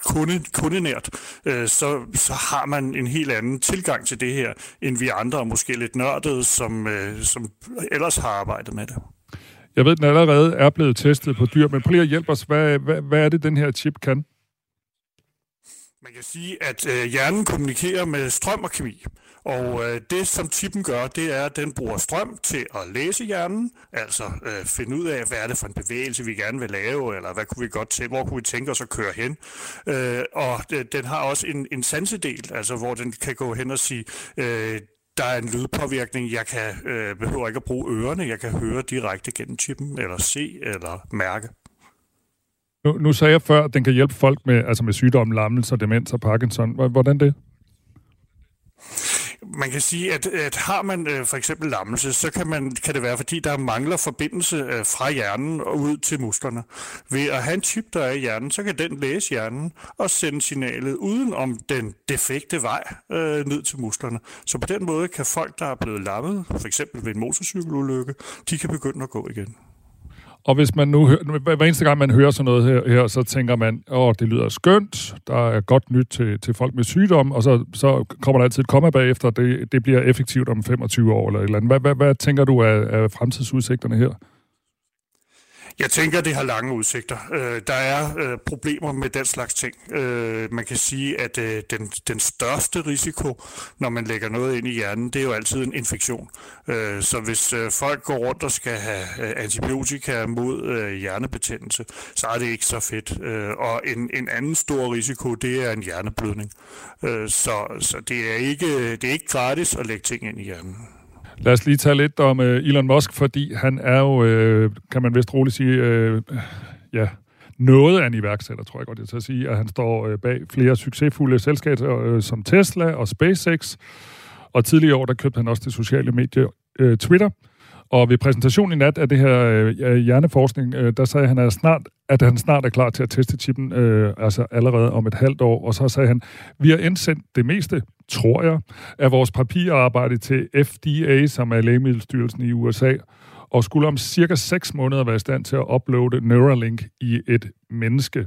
kunde, kundenært, øh, så, så har man en helt anden tilgang til det her, end vi andre, måske lidt nørdede, som, øh, som ellers har arbejdet med det. Jeg ved, den allerede er blevet testet på dyr, men prøv lige at hjælpe os. Hvad, hvad, hvad er det, den her chip kan? Man kan sige, at øh, hjernen kommunikerer med strøm og kemi. Og øh, det, som chippen gør, det er, at den bruger strøm til at læse hjernen, altså øh, finde ud af, hvad er det for en bevægelse, vi gerne vil lave, eller hvad kunne vi godt til, hvor kunne vi tænke os at køre hen. Øh, og øh, den har også en, en sansedel, altså hvor den kan gå hen og sige, øh, der er en lydpåvirkning, jeg kan øh, behøver ikke at bruge ørerne, jeg kan høre direkte gennem chippen, eller se, eller mærke. Nu, nu sagde jeg før, at den kan hjælpe folk med, altså med sygdomme, lammelse, demens og Parkinson. Hvordan det? Man kan sige, at, at har man øh, for eksempel lammelse, så kan, man, kan det være, fordi der mangler forbindelse øh, fra hjernen og ud til musklerne. Ved at have en chip, der er i hjernen, så kan den læse hjernen og sende signalet uden om den defekte vej øh, ned til musklerne. Så på den måde kan folk, der er blevet lammet, for eksempel ved en motorcykelulykke, de kan begynde at gå igen. Og hvis man nu hører, hver eneste gang man hører sådan noget her, her så tænker man, åh, det lyder skønt, der er godt nyt til, til folk med sygdom, og så, så kommer der altid et komma bagefter, det, det bliver effektivt om 25 år eller et eller andet. Hvad, hvad, hvad tænker du af, af fremtidsudsigterne her? Jeg tænker, det har lange udsigter. Øh, der er øh, problemer med den slags ting. Øh, man kan sige, at øh, den, den største risiko, når man lægger noget ind i hjernen, det er jo altid en infektion. Øh, så hvis øh, folk går rundt og skal have øh, antibiotika mod øh, hjernebetændelse, så er det ikke så fedt. Øh, og en, en anden stor risiko, det er en hjerneblødning. Øh, så så det, er ikke, det er ikke gratis at lægge ting ind i hjernen. Lad os lige tale lidt om øh, Elon Musk, fordi han er jo, øh, kan man vist roligt sige, øh, ja, noget af en iværksætter, tror jeg godt, jeg skal at sige, at han står øh, bag flere succesfulde selskaber øh, som Tesla og SpaceX. Og tidligere år, der købte han også det sociale medie øh, Twitter. Og ved præsentationen i nat af det her øh, hjerneforskning, øh, der sagde han, at, snart, at han snart er klar til at teste chippen, øh, altså allerede om et halvt år. Og så sagde han, vi har indsendt det meste, tror jeg, af vores papirarbejde til FDA, som er lægemiddelstyrelsen i USA, og skulle om cirka 6 måneder være i stand til at uploade Neuralink i et menneske.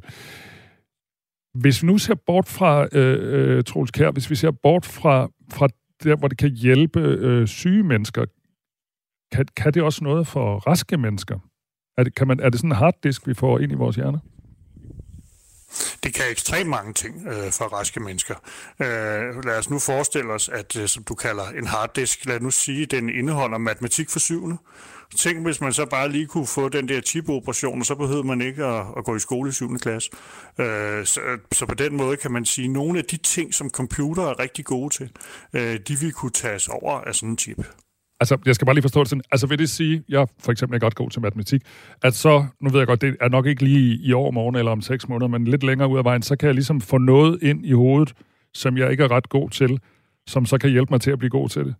Hvis vi nu ser bort fra, øh, øh, Troels Kær, hvis vi ser bort fra, fra der, hvor det kan hjælpe øh, syge mennesker, kan, kan det også noget for raske mennesker? Er det, kan man, er det sådan en harddisk, vi får ind i vores hjerne? Det kan ekstremt mange ting øh, for raske mennesker. Øh, lad os nu forestille os, at øh, som du kalder en harddisk, lad os nu sige, den indeholder matematik for syvende. Tænk, hvis man så bare lige kunne få den der chip-operation, og så behøvede man ikke at, at gå i skole i 7. klasse. Øh, så, så på den måde kan man sige, at nogle af de ting, som computer er rigtig gode til, øh, de vil kunne tages over af sådan en chip. Altså, jeg skal bare lige forstå det sådan. Altså, vil det sige, jeg for eksempel er godt god til matematik, at så, nu ved jeg godt, det er nok ikke lige i år, morgen eller om seks måneder, men lidt længere ud af vejen, så kan jeg ligesom få noget ind i hovedet, som jeg ikke er ret god til, som så kan hjælpe mig til at blive god til det.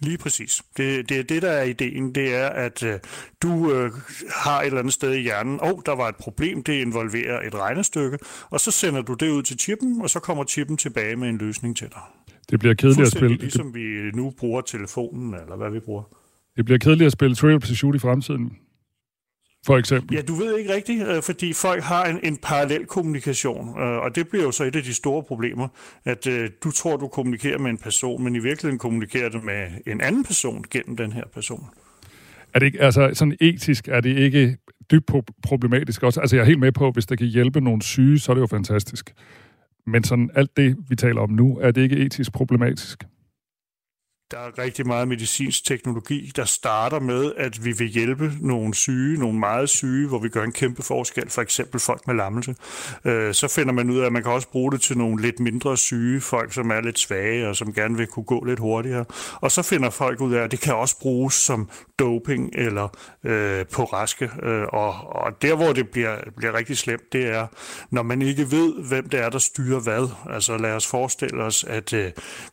Lige præcis. Det, det er det, der er ideen. Det er, at øh, du øh, har et eller andet sted i hjernen, og oh, der var et problem, det involverer et regnestykke, og så sender du det ud til chippen, og så kommer chippen tilbage med en løsning til dig. Det bliver kedeligt at spille... ligesom vi nu bruger telefonen, eller hvad vi bruger. Det bliver kedeligt at spille Trivial Pursuit i fremtiden, for eksempel. Ja, du ved ikke rigtigt, øh, fordi folk har en, en parallel kommunikation, øh, og det bliver jo så et af de store problemer, at uh, du tror, du kommunikerer med en person, men i virkeligheden kommunikerer du med en anden person gennem den her person. Er det ikke, altså sådan etisk, er det ikke dybt problematisk også? Altså jeg er helt med på, hvis det kan hjælpe nogle syge, så er det jo fantastisk. Men sådan alt det, vi taler om nu, er det ikke etisk problematisk? Der er rigtig meget medicinsk teknologi, der starter med, at vi vil hjælpe nogle syge, nogle meget syge, hvor vi gør en kæmpe forskel, for eksempel folk med lammelse. Øh, så finder man ud af, at man kan også bruge det til nogle lidt mindre syge, folk som er lidt svage og som gerne vil kunne gå lidt hurtigere. Og så finder folk ud af, at det kan også bruges som doping eller øh, på raske. Øh, og, og der, hvor det bliver, bliver rigtig slemt, det er, når man ikke ved, hvem det er, der styrer hvad. Altså lad os forestille os, at øh,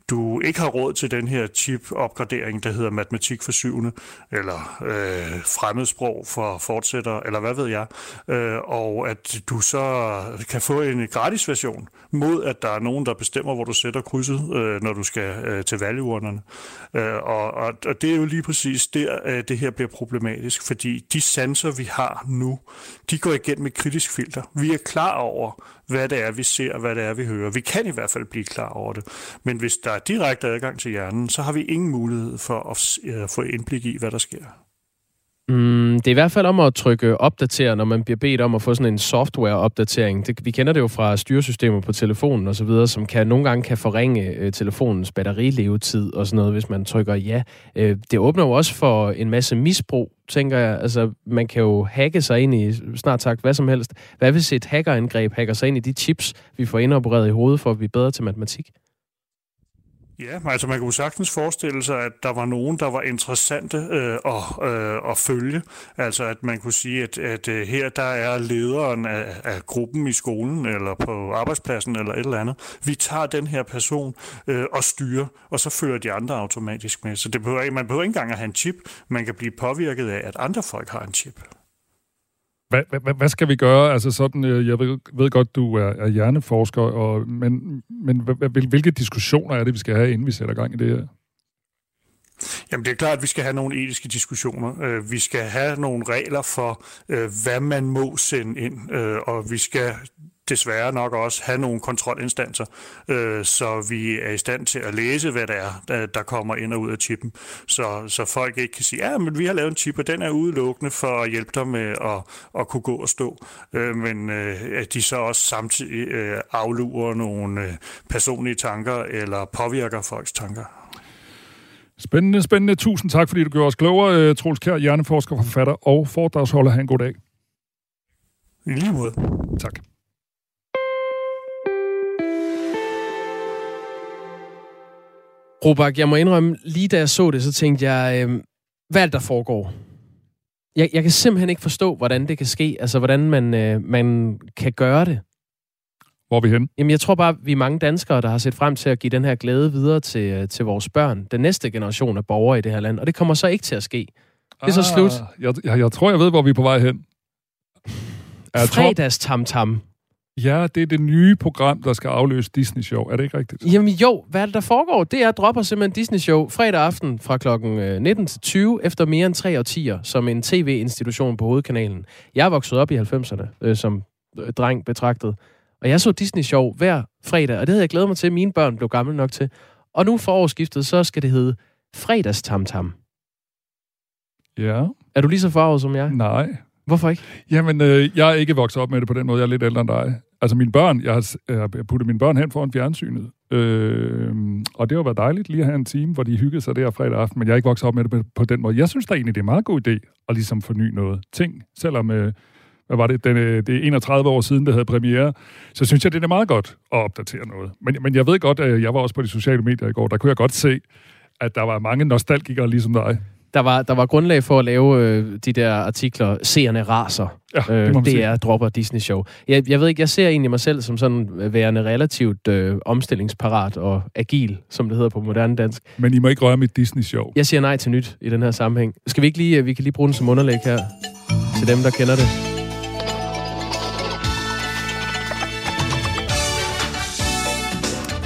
du ikke har råd til den her chip-opgradering, der hedder matematik for syvende, eller øh, fremmedsprog for fortsætter, eller hvad ved jeg, øh, og at du så kan få en gratis version, mod at der er nogen, der bestemmer, hvor du sætter krydset, øh, når du skal øh, til valgurnerne. Øh, og, og, og det er jo lige præcis der, øh, det her bliver problematisk, fordi de sanser, vi har nu, de går igennem et kritisk filter. Vi er klar over, hvad det er, vi ser, hvad det er, vi hører. Vi kan i hvert fald blive klar over det. Men hvis der er direkte adgang til hjernen, så har vi ingen mulighed for at øh, få indblik i, hvad der sker. Mm, det er i hvert fald om at trykke opdatere, når man bliver bedt om at få sådan en software-opdatering. Det, vi kender det jo fra styresystemer på telefonen og så videre, som kan nogle gange kan forringe øh, telefonens batterilevetid og sådan noget, hvis man trykker ja. Øh, det åbner jo også for en masse misbrug, tænker jeg. Altså, man kan jo hacke sig ind i snart sagt hvad som helst. Hvad hvis et hackerangreb hacker sig ind i de chips, vi får indopereret i hovedet for at blive bedre til matematik? Ja, altså man kunne sagtens forestille sig, at der var nogen, der var interessante øh, at, øh, at følge. Altså at man kunne sige, at, at øh, her der er lederen af, af gruppen i skolen, eller på arbejdspladsen, eller et eller andet. Vi tager den her person øh, og styrer, og så følger de andre automatisk med. Så det behøver, man behøver ikke engang at have en chip. Man kan blive påvirket af, at andre folk har en chip. Hvad, hvad, hvad skal vi gøre? Altså sådan, øh, jeg ved, ved godt, du er, er hjerneforsker, og, men, men hvilke diskussioner er det, vi skal have, inden vi sætter gang i det her? Jamen det er klart, at vi skal have nogle etiske diskussioner. Øh, vi skal have nogle regler for, øh, hvad man må sende ind, og vi skal desværre nok også have nogle kontrolinstanser, øh, så vi er i stand til at læse, hvad det er, der, der kommer ind og ud af chippen. Så, så folk ikke kan sige, ja, men vi har lavet en chip, og den er udelukkende for at hjælpe dig med at, at kunne gå og stå. Øh, men øh, at de så også samtidig øh, aflurer nogle øh, personlige tanker eller påvirker folks tanker. Spændende, spændende. Tusind tak, fordi du gjorde os klogere. Øh, Troels Kjær, hjerneforsker, forfatter og foredragsholder. Ha' en god dag. I lige måde. Tak. Robak, jeg må indrømme, lige da jeg så det, så tænkte jeg, øh, hvad det, der foregår? Jeg, jeg kan simpelthen ikke forstå, hvordan det kan ske. Altså, hvordan man, øh, man kan gøre det. Hvor er vi hen? Jamen, jeg tror bare, vi er mange danskere, der har set frem til at give den her glæde videre til, øh, til vores børn. Den næste generation af borgere i det her land. Og det kommer så ikke til at ske. Det er ah, så slut. Jeg, jeg, jeg tror, jeg ved, hvor vi er på vej hen. Fredags tam tam. Ja, det er det nye program, der skal afløse Disney Show. Er det ikke rigtigt? Jamen jo, hvad det, der foregår? Det er dropper simpelthen Disney Show fredag aften fra kl. 19 til 20 efter mere end tre årtier som en tv-institution på hovedkanalen. Jeg vokset op i 90'erne øh, som øh, dreng betragtet. Og jeg så Disney Show hver fredag, og det havde jeg glædet mig til, at mine børn blev gamle nok til. Og nu for årsskiftet, så skal det hedde Fredags Tam Tam. Ja. Er du lige så farvet som jeg? Nej. Hvorfor ikke? Jamen, øh, jeg er ikke vokset op med det på den måde. Jeg er lidt ældre end dig. Altså, mine børn, jeg har, jeg har puttet mine børn hen foran fjernsynet. Øh, og det har været dejligt lige at have en time, hvor de hyggede sig der fredag aften, men jeg er ikke vokset op med det på den måde. Jeg synes da egentlig, det er en meget god idé at ligesom forny noget ting, selvom... Øh, hvad var det, den, øh, det er 31 år siden, det havde premiere, så synes jeg, det er meget godt at opdatere noget. Men, men jeg ved godt, at jeg var også på de sociale medier i går, der kunne jeg godt se, at der var mange nostalgikere ligesom dig der var, der var grundlag for at lave øh, de der artikler, seerne raser. Ja, øh, det, det er dropper Disney Show. Jeg, jeg ved ikke, jeg ser egentlig mig selv som sådan værende relativt øh, omstillingsparat og agil, som det hedder på moderne dansk. Men I må ikke røre mit Disney Show. Jeg siger nej til nyt i den her sammenhæng. Skal vi ikke lige, øh, vi kan lige bruge den som underlæg her til dem, der kender det.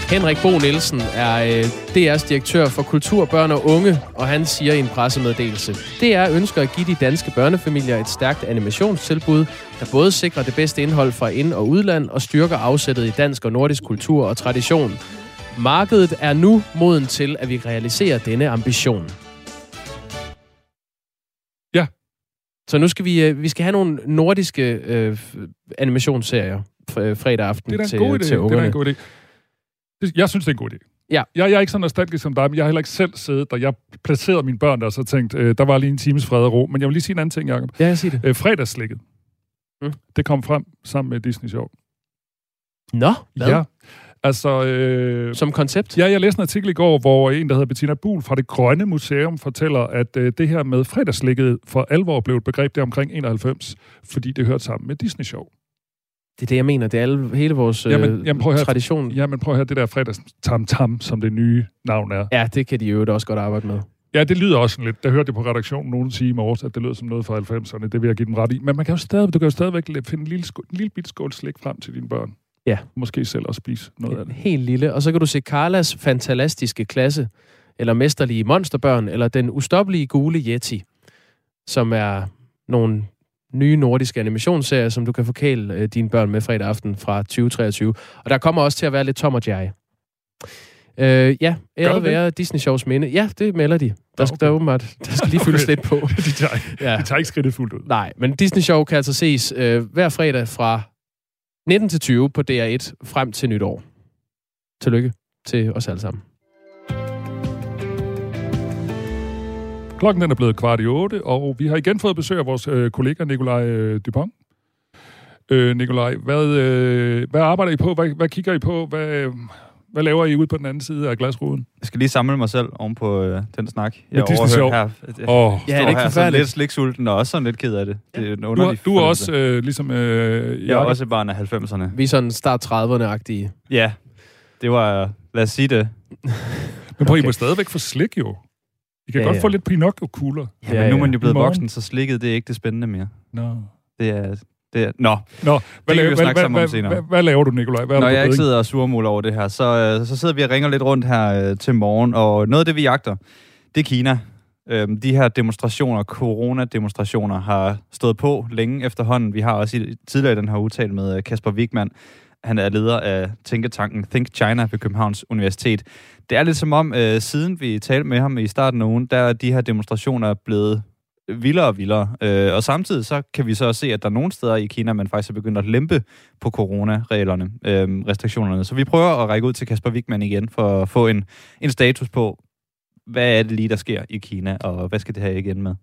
Henrik Bo Nielsen er øh, DR's direktør for kultur, børn og unge, og han siger i en pressemeddelelse, DR ønsker at give de danske børnefamilier et stærkt animationstilbud, der både sikrer det bedste indhold fra ind- og udland og styrker afsættet i dansk og nordisk kultur og tradition. Markedet er nu moden til, at vi realiserer denne ambition. Ja. Så nu skal vi, øh, vi skal have nogle nordiske øh, animationsserier fredag aften det er til, god idé. til ungerne. Det er en god idé. Jeg synes, det er en god idé. Ja. Jeg, jeg er ikke så nostalgisk som dig, men jeg har heller ikke selv siddet der. Jeg placerede mine børn der, og så tænkt, øh, der var lige en times fred og ro. Men jeg vil lige sige en anden ting, Jacob. Ja, jeg siger det. Øh, fredagslægget. Mm. Det kom frem sammen med Disney Show. Nå, hvad? Ja. Altså, øh, Som koncept? Ja, jeg læste en artikel i går, hvor en, der hedder Bettina Buhl fra det Grønne Museum, fortæller, at øh, det her med fredagslægget for alvor blev et begreb der omkring 91, fordi det hørte sammen med Disney Show. Det er det, jeg mener. Det er alle, hele vores jamen, øh, jamen, prøv her, tradition. Jamen prøv at høre det der fredags tam tam, som det nye navn er. Ja, det kan de jo også godt arbejde med. Ja, det lyder også lidt. Der hørte jeg på redaktionen nogen sige i morges, at det lød som noget fra 90'erne. Det vil jeg give dem ret i. Men man kan jo stadig, du kan jo stadigvæk finde en lille, skål, en lille bit skål slik frem til dine børn. Ja. Måske selv også spise noget af det. Helt lille. Og så kan du se Carlas fantastiske klasse, eller mesterlige monsterbørn, eller den ustoppelige gule Yeti, som er nogle nye nordiske animationsserie, som du kan forkæle øh, dine børn med fredag aften fra 2023. Og der kommer også til at være lidt Tom og Jerry. Øh, ja, æret være Disney Shows minde. Ja, det melder de. Der skal, okay. der, åbenbart, der skal lige fyldes okay. lidt på. de, tager, ja. de tager ikke skridtet fuldt ud. Nej, men Disney Show kan altså ses øh, hver fredag fra 19 til 20 på DR1 frem til nytår. Tillykke til os alle sammen. Klokken den er blevet kvart i otte, og vi har igen fået besøg af vores øh, kollega Nikolaj øh, Dupont. Øh, Nikolaj, hvad, øh, hvad arbejder I på? Hvad, hvad kigger I på? Hvad, hvad laver I ude på den anden side af glasruden? Jeg skal lige samle mig selv oven på øh, den snak. Jeg overhører her. Jeg oh. ja, det er ikke her lidt sliksulten og også sådan lidt ked af det. det er en du, er, du er også øh, ligesom... Øh, jeg er også barn af 90'erne. Vi er sådan start 30'erne-agtige. Ja, det var... Lad os sige det. Men prøv, okay. I må stadigvæk få slik jo. I kan ja, godt ja. få lidt Pinocchio-kugler. Ja, men nu er man jo blevet voksen, så slikket det er ikke det spændende mere. Nå. Det er, det er, nå, nå hvad, laver, hvad, hvad, hvad, hvad, hvad laver du, Nikolaj? Hvad Når jeg ikke sidder og surmuler over det her, så, øh, så sidder vi og ringer lidt rundt her øh, til morgen, og noget af det, vi jagter, det er Kina. Øhm, de her demonstrationer, coronademonstrationer, har stået på længe efterhånden. Vi har også i, tidligere i den her udtale med øh, Kasper Wigman. Han er leder af tænketanken Think China ved Københavns Universitet. Det er lidt som om, øh, siden vi talte med ham i starten af ugen, der er de her demonstrationer blevet vildere og vildere. Øh, og samtidig så kan vi så se, at der er nogle steder i Kina, man faktisk er begyndt at lempe på coronareglerne, øh, restriktionerne. Så vi prøver at række ud til Kasper Wigman igen for at få en, en status på, hvad er det lige, der sker i Kina, og hvad skal det her igen med?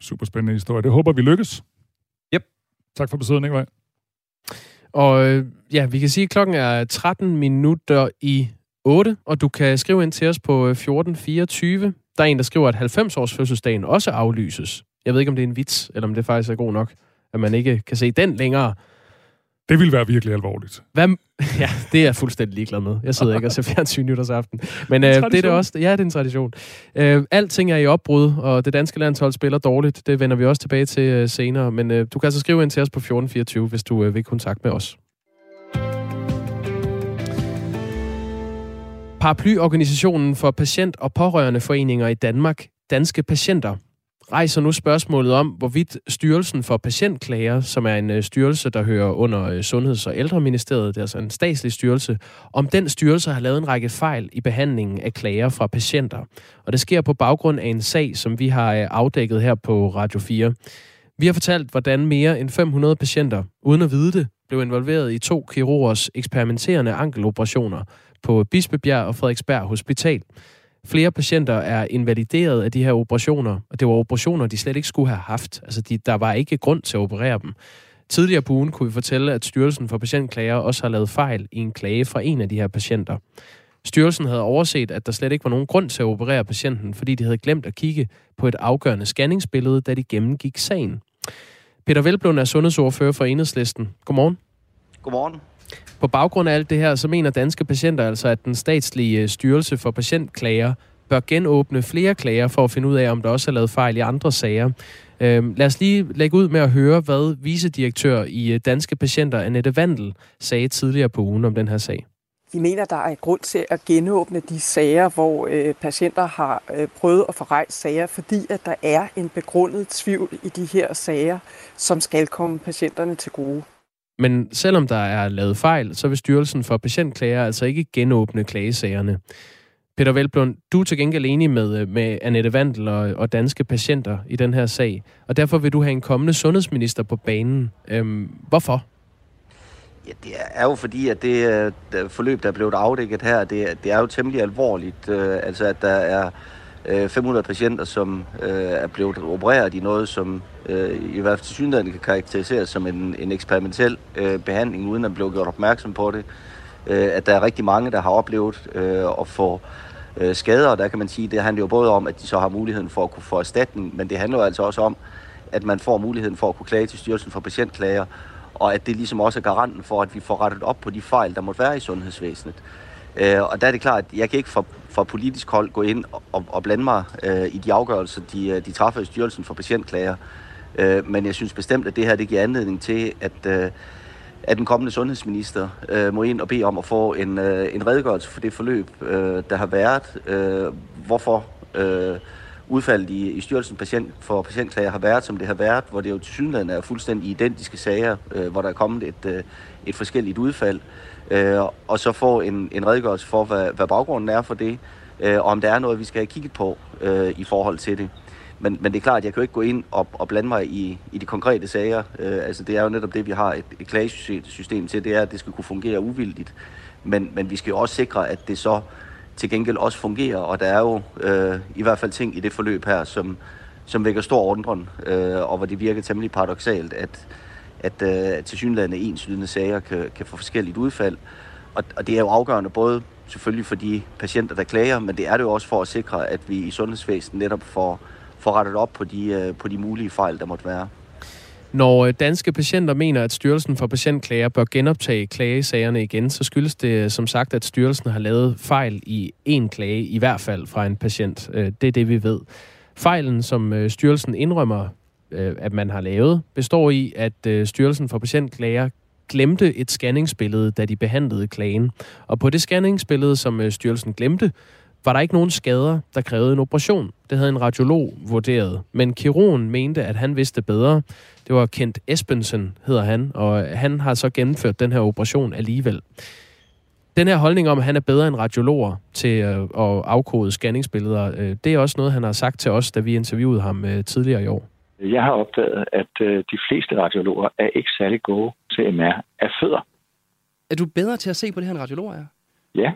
Super spændende historie. Det håber vi lykkes. Yep. Tak for besøget, Nikolaj. Og øh, ja, vi kan sige, at klokken er 13 minutter i 8, og du kan skrive ind til os på 1424. Øh, der er en, der skriver, at 90-års fødselsdagen også aflyses. Jeg ved ikke, om det er en vits, eller om det faktisk er god nok, at man ikke kan se den længere. Det ville være virkelig alvorligt. Hvad? Ja, det er jeg fuldstændig ligeglad med. Jeg sidder ikke og ser fjernsyn nytårsaften. Men øh, det er det også. Ja, det er en tradition. Øh, alting er i opbrud, og det danske landshold spiller dårligt. Det vender vi også tilbage til øh, senere. Men øh, du kan altså skrive ind til os på 1424, hvis du øh, vil kontakt med os. Paraplyorganisationen for patient- og pårørendeforeninger i Danmark, Danske Patienter, rejser nu spørgsmålet om, hvorvidt Styrelsen for Patientklager, som er en øh, styrelse, der hører under øh, Sundheds- og Ældreministeriet, det er altså en statslig styrelse, om den styrelse har lavet en række fejl i behandlingen af klager fra patienter. Og det sker på baggrund af en sag, som vi har øh, afdækket her på Radio 4. Vi har fortalt, hvordan mere end 500 patienter, uden at vide det, blev involveret i to kirurgers eksperimenterende ankeloperationer på Bispebjerg og Frederiksberg Hospital. Flere patienter er invalideret af de her operationer, og det var operationer, de slet ikke skulle have haft. Altså, de, der var ikke grund til at operere dem. Tidligere på ugen kunne vi fortælle, at Styrelsen for Patientklager også har lavet fejl i en klage fra en af de her patienter. Styrelsen havde overset, at der slet ikke var nogen grund til at operere patienten, fordi de havde glemt at kigge på et afgørende scanningsbillede, da de gennemgik sagen. Peter Velblom er sundhedsordfører for Enhedslisten. Godmorgen. Godmorgen. På baggrund af alt det her, så mener danske patienter altså, at den statslige øh, styrelse for patientklager bør genåbne flere klager for at finde ud af, om der også er lavet fejl i andre sager. Øhm, lad os lige lægge ud med at høre, hvad vicedirektør i øh, Danske Patienter, Annette Vandel, sagde tidligere på ugen om den her sag. Vi mener, der er grund til at genåbne de sager, hvor øh, patienter har øh, prøvet at få rejst sager, fordi at der er en begrundet tvivl i de her sager, som skal komme patienterne til gode. Men selvom der er lavet fejl, så vil Styrelsen for Patientklager altså ikke genåbne klagesagerne. Peter Velblom, du er til gengæld enig med, med Annette Vandel og, og danske patienter i den her sag, og derfor vil du have en kommende sundhedsminister på banen. Øhm, hvorfor? Ja, det er jo fordi, at det, øh, det forløb, der er blevet afdækket her, det, det er jo temmelig alvorligt. Øh, altså, at der er Øh, 500 patienter, som øh, er blevet opereret i noget, som øh, i hvert fald til synligheden kan karakteriseres som en, en eksperimentel øh, behandling, uden at blive gjort opmærksom på det. Øh, at der er rigtig mange, der har oplevet øh, at få øh, skader, og der kan man sige, det handler jo både om, at de så har muligheden for at kunne få erstatning, men det handler jo altså også om, at man får muligheden for at kunne klage til Styrelsen for Patientklager, og at det ligesom også er garanten for, at vi får rettet op på de fejl, der måtte være i sundhedsvæsenet. Øh, og der er det klart, at jeg kan ikke fra, fra politisk hold gå ind og, og blande mig øh, i de afgørelser, de, øh, de træffer i Styrelsen for Patientklager. Øh, men jeg synes bestemt, at det her det giver anledning til, at, øh, at den kommende sundhedsminister øh, må ind og bede om at få en, øh, en redegørelse for det forløb, øh, der har været. Øh, hvorfor, øh, udfaldet i, i Styrelsen patient, for Patientklager har været, som det har været, hvor det jo til synligheden er fuldstændig identiske sager, øh, hvor der er kommet et, øh, et forskelligt udfald, øh, og så få en, en redegørelse for, hvad, hvad baggrunden er for det, øh, og om der er noget, vi skal have kigget på øh, i forhold til det. Men, men det er klart, at jeg kan jo ikke gå ind og, og blande mig i, i de konkrete sager. Øh, altså det er jo netop det, vi har et, et klagesystem til, det er, at det skal kunne fungere uvildigt. Men, men vi skal jo også sikre, at det så til gengæld også fungerer, og der er jo øh, i hvert fald ting i det forløb her, som, som vækker stor undren, øh, og hvor det virker temmelig paradoxalt, at, at øh, tilsyneladende enslydende sager kan, kan få forskelligt udfald. Og, og det er jo afgørende både selvfølgelig for de patienter, der klager, men det er det jo også for at sikre, at vi i sundhedsvæsenet netop får, får rettet op på de, øh, på de mulige fejl, der måtte være. Når øh, danske patienter mener, at Styrelsen for Patientklager bør genoptage klagesagerne igen, så skyldes det øh, som sagt, at styrelsen har lavet fejl i en klage, i hvert fald fra en patient. Øh, det er det, vi ved. Fejlen, som styrelsen indrømmer, Øh, at man har lavet, består i, at øh, Styrelsen for Patientklager glemte et scanningsbillede, da de behandlede klagen. Og på det scanningsbillede, som øh, styrelsen glemte, var der ikke nogen skader, der krævede en operation. Det havde en radiolog vurderet. Men kirurgen mente, at han vidste bedre. Det var Kent Espensen, hedder han, og han har så gennemført den her operation alligevel. Den her holdning om, at han er bedre end radiologer til at afkode scanningsbilleder, det er også noget, han har sagt til os, da vi interviewede ham tidligere i år. Jeg har opdaget, at de fleste radiologer er ikke særlig gode til MR af fødder. Er du bedre til at se på det her, end radiologer er? Ja,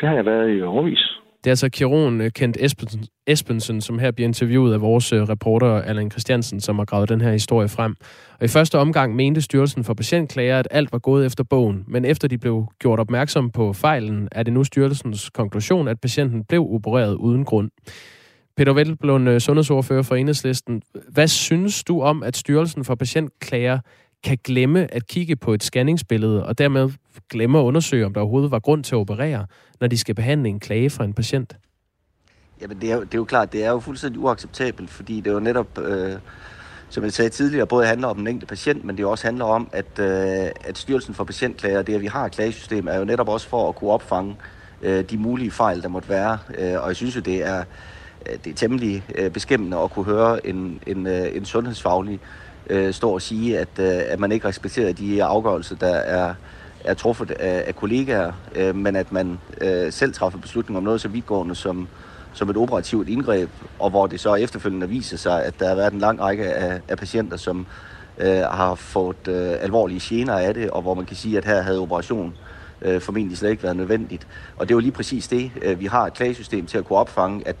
det har jeg været i overvis. Det er altså kirurgen øh, Kent Espensen, Espensen, som her bliver interviewet af vores øh, reporter Allan Christiansen, som har gravet den her historie frem. Og i første omgang mente Styrelsen for Patientklager, at alt var gået efter bogen, men efter de blev gjort opmærksom på fejlen, er det nu styrelsens konklusion, at patienten blev opereret uden grund. Peter Velblund, øh, sundhedsordfører for Enhedslisten. Hvad synes du om, at Styrelsen for Patientklager kan glemme at kigge på et scanningsbillede, og dermed glemme at undersøge, om der overhovedet var grund til at operere, når de skal behandle en klage fra en patient? Jamen, det er, det er jo klart, det er jo fuldstændig uacceptabelt, fordi det er jo netop, øh, som jeg sagde tidligere, både handler om den enkelte patient, men det også handler om, at, øh, at Styrelsen for Patientklager, det at vi har et klagesystem, er jo netop også for at kunne opfange øh, de mulige fejl, der måtte være. Øh, og jeg synes jo, det er, Øh, det er temmelig øh, beskæmmende at kunne høre en, en, øh, en sundhedsfaglig stå og sige, at, at man ikke respekterer de afgørelser, der er, er truffet af, af kollegaer, øh, men at man øh, selv træffer beslutning om noget så vidtgående som, som et operativt indgreb, og hvor det så efterfølgende viser sig, at der har været en lang række af, af patienter, som øh, har fået øh, alvorlige gener af det, og hvor man kan sige, at her havde operation øh, formentlig slet ikke været nødvendigt. Og det er jo lige præcis det, øh, vi har et klagesystem til at kunne opfange, at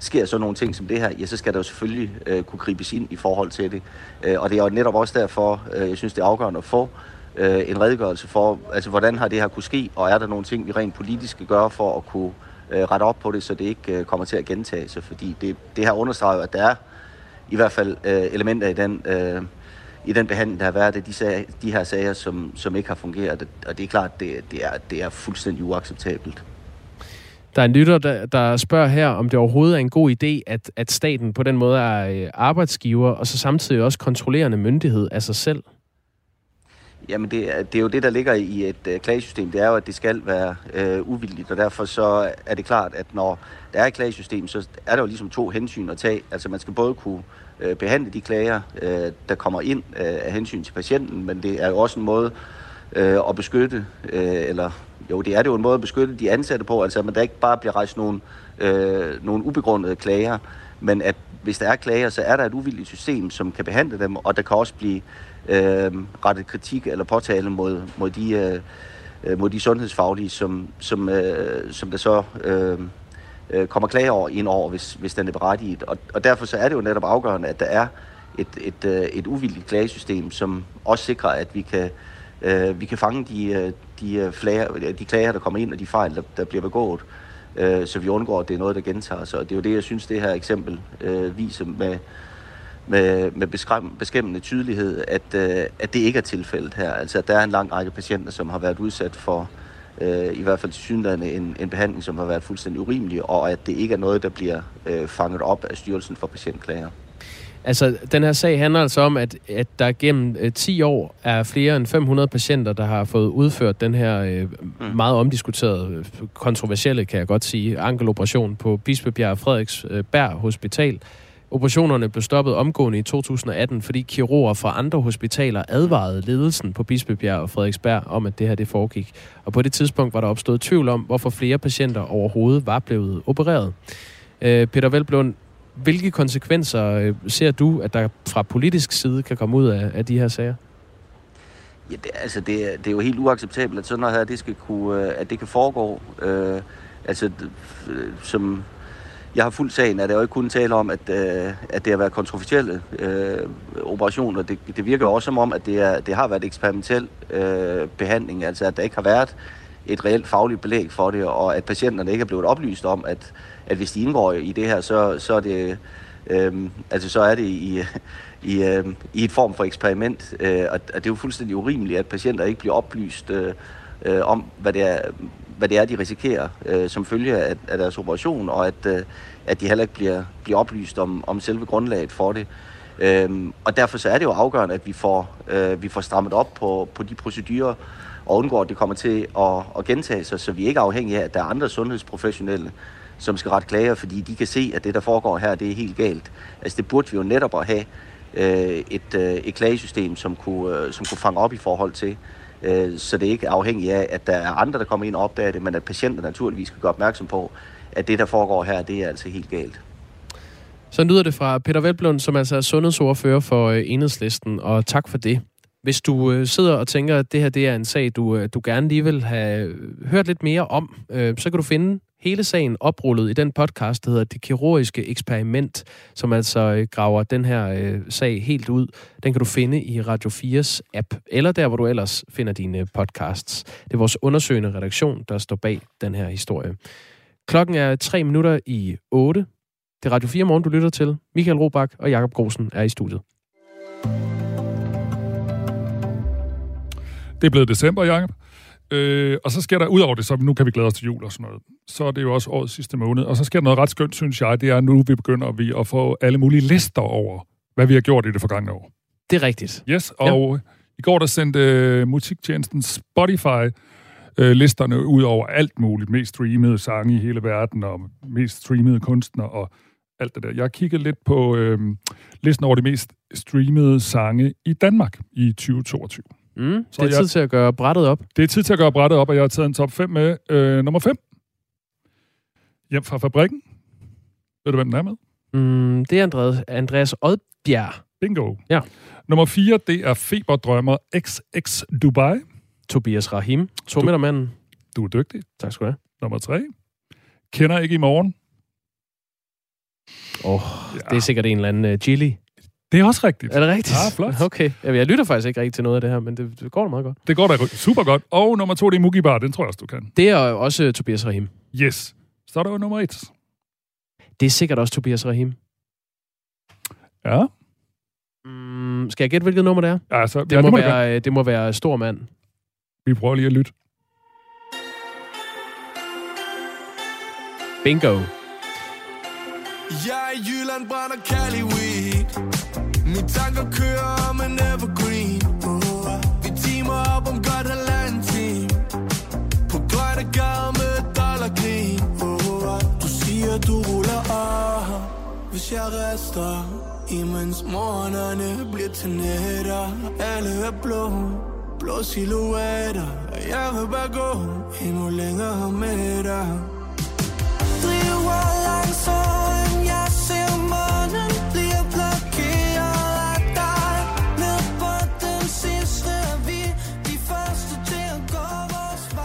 sker så nogle ting som det her, ja, så skal der jo selvfølgelig øh, kunne gribes ind i forhold til det. Øh, og det er jo netop også derfor, øh, jeg synes, det er afgørende at få øh, en redegørelse for, altså hvordan har det her kunne ske, og er der nogle ting, vi rent politisk skal gøre for at kunne øh, rette op på det, så det ikke øh, kommer til at gentage sig. Fordi det, det her understreger at der er i hvert fald øh, elementer i den, øh, i den behandling, der har været af de, sager, de her sager, som, som ikke har fungeret. Og det er klart, det, det, er, det er fuldstændig uacceptabelt. Der er en lytter, der, der spørger her, om det overhovedet er en god idé, at, at staten på den måde er øh, arbejdsgiver, og så samtidig også kontrollerende myndighed af sig selv. Jamen, det det er jo det, der ligger i et øh, klagesystem. Det er jo, at det skal være øh, uvildigt, og derfor så er det klart, at når der er et klagesystem, så er der jo ligesom to hensyn at tage. Altså, man skal både kunne øh, behandle de klager, øh, der kommer ind øh, af hensyn til patienten, men det er jo også en måde øh, at beskytte, øh, eller jo, det er det jo en måde at beskytte de ansatte på, altså at man der ikke bare bliver rejst nogle, øh, nogle ubegrundede klager, men at hvis der er klager, så er der et uvildigt system, som kan behandle dem, og der kan også blive øh, rettet kritik eller påtale mod, mod, de, øh, mod de sundhedsfaglige, som, som, øh, som der så øh, øh kommer klager over ind over, hvis, hvis den er berettiget. Og, og derfor så er det jo netop afgørende, at der er et, et, øh, et uvildigt klagesystem, som også sikrer, at vi kan, øh, vi kan fange de, øh, de, øh, flager, de klager, der kommer ind, og de fejl, der, der bliver begået, øh, så vi undgår, at det er noget, der gentager sig. Og det er jo det, jeg synes, det her eksempel øh, viser med, med, med beskræm, beskæmmende tydelighed, at, øh, at det ikke er tilfældet her. Altså, at der er en lang række patienter, som har været udsat for øh, i hvert fald til synligheden en, en behandling, som har været fuldstændig urimelig, og at det ikke er noget, der bliver øh, fanget op af Styrelsen for Patientklager. Altså, den her sag handler altså om, at, at der gennem øh, 10 år er flere end 500 patienter, der har fået udført den her øh, meget omdiskuterede, øh, kontroversielle, kan jeg godt sige, ankeloperation på Bispebjerg Frederiksberg Hospital. Operationerne blev stoppet omgående i 2018, fordi kirurger fra andre hospitaler advarede ledelsen på Bispebjerg og Frederiksberg om, at det her det foregik. Og på det tidspunkt var der opstået tvivl om, hvorfor flere patienter overhovedet var blevet opereret. Øh, Peter Velblund, hvilke konsekvenser øh, ser du, at der fra politisk side kan komme ud af, af de her sager? Ja, det, altså det, det er jo helt uacceptabelt, at sådan noget her, det skal kunne, øh, at det kan foregå. Øh, altså, som jeg har fuldt sagen, er der jo ikke kun tale om, at, øh, at det har været kontroversielle øh, operationer. Det, det virker jo også som om, at det, er, det har været eksperimentel øh, behandling, altså at der ikke har været et reelt fagligt belæg for det, og at patienterne ikke er blevet oplyst om, at, at hvis de indgår i det her, så, så er det Øhm, altså så er det i, i, øh, i et form for eksperiment, øh, og, og det er jo fuldstændig urimeligt, at patienter ikke bliver oplyst øh, øh, om, hvad det, er, hvad det er, de risikerer øh, som følge af, af deres operation, og at, øh, at de heller ikke bliver, bliver oplyst om, om selve grundlaget for det. Øhm, og derfor så er det jo afgørende, at vi får, øh, vi får strammet op på, på de procedurer, og undgår, at det kommer til at, at gentage sig, så vi ikke er afhængige af, at der er andre sundhedsprofessionelle, som skal rette klager, fordi de kan se, at det, der foregår her, det er helt galt. Altså det burde vi jo netop at have øh, et, øh, et klagesystem, som kunne, øh, som kunne fange op i forhold til, øh, så det ikke er afhængigt af, at der er andre, der kommer ind og opdager det, men at patienter naturligvis skal gøre opmærksom på, at det, der foregår her, det er altså helt galt. Så lyder det fra Peter Velblund, som altså er sundhedsordfører for øh, Enhedslisten, og tak for det. Hvis du øh, sidder og tænker, at det her det er en sag, du, øh, du gerne lige vil have øh, hørt lidt mere om, øh, så kan du finde hele sagen oprullet i den podcast, der hedder Det Kirurgiske Eksperiment, som altså øh, graver den her øh, sag helt ud. Den kan du finde i Radio 4's app, eller der, hvor du ellers finder dine øh, podcasts. Det er vores undersøgende redaktion, der står bag den her historie. Klokken er tre minutter i 8. Det er Radio 4 Morgen, du lytter til. Michael Robach og Jakob Grosen er i studiet. Det er blevet december, Jacob. Øh, og så sker der, ud over det, så nu kan vi glæde os til jul og sådan noget. Så er det jo også årets sidste måned. Og så sker der noget ret skønt, synes jeg. Det er nu, vi begynder vi at få alle mulige lister over, hvad vi har gjort i det forgangne år. Det er rigtigt. Yes, og ja. i går der sendte øh, musiktjenesten Spotify øh, listerne ud over alt muligt. Mest streamede sange i hele verden, og mest streamede kunstnere, og alt det der. Jeg kigget lidt på øh, listen over de mest streamede sange i Danmark i 2022. Mm, Så det er jeg- tid til at gøre brættet op. Det er tid til at gøre brættet op, og jeg har taget en top 5 med. Øh, nummer 5. Hjem fra fabrikken. Ved du, hvem den er med? Mm, det er Andreas, Andreas Odbjerg. Bingo. Ja. Nummer 4, det er Feberdrømmer XX Dubai. Tobias Rahim, to meter manden. Du er dygtig. Tak skal du have. Nummer 3. Kender ikke i morgen. Åh, oh, ja. det er sikkert en eller anden uh, Gilly. Det er også rigtigt. Er det rigtigt? Ja, flot. Okay. Jeg, jeg lytter faktisk ikke rigtig til noget af det her, men det, det går da meget godt. Det går da super godt. Og nummer 2, det er Mugi Bar. Den tror jeg også, du kan. Det er også uh, Tobias Rahim. Yes. Så er der jo nummer 1. Det er sikkert også Tobias Rahim. Ja. Mm, skal jeg gætte, hvilket nummer det er? Altså, det, ja, må det må være, øh, det må være Stor Mand. Vi prøver lige at lytte. Bingo. Jeg er i Jylland, brænder Cali mine tanker kører om en evergreen. Oh, Vi timer op om godt halvanden time På grønne gader med dollargrin oh, Du siger du ruller af Hvis jeg rester Imens morgenerne bliver til nætter. Alle er blå Blå silhuetter. Og jeg vil bare gå Endnu længere med dig.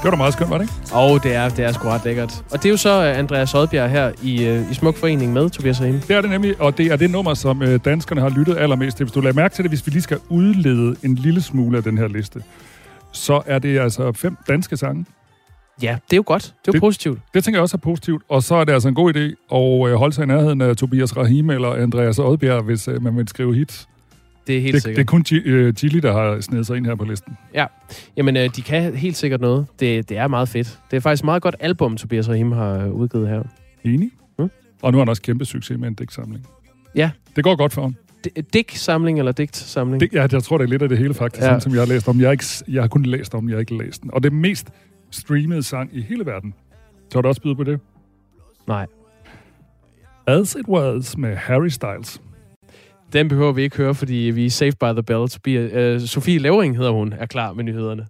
Var da meget skønt, var det ikke? Og det er, det er sgu ret lækkert. Og det er jo så øh, Andreas Odbjerg her i, øh, i Smuk Forening med Tobias Rahim. Det er det nemlig, og det er det nummer, som øh, danskerne har lyttet allermest til. Hvis du lader mærke til det, hvis vi lige skal udlede en lille smule af den her liste, så er det altså fem danske sange. Ja, det er jo godt. Det er jo det, positivt. Det tænker jeg også er positivt. Og så er det altså en god idé at holde sig i nærheden af Tobias Rahim eller Andreas Odbjerg, hvis man vil skrive hits. Det er helt det, sikkert. Det er kun Gi- øh, der har snedet sig ind her på listen. Ja, jamen øh, de kan helt sikkert noget. Det, det er meget fedt. Det er faktisk et meget godt album, Tobias Rahim har udgivet her. Enig. Mm. Og nu har han også kæmpe succes med en digtsamling. Ja. Det går godt for ham. digtsamling eller digtsamling? Det, ja, jeg tror, det er lidt af det hele faktisk, Ja. ja. som jeg har læst om. Jeg har, ikke, jeg har kun læst om, jeg har ikke læst den. Og det mest streamede sang i hele verden. Så du også byde på det? Nej. As It Was med Harry Styles. Den behøver vi ikke høre, fordi vi er safe by the Bell. Tobias, øh, Sofie Levering hedder hun, er klar med nyhederne.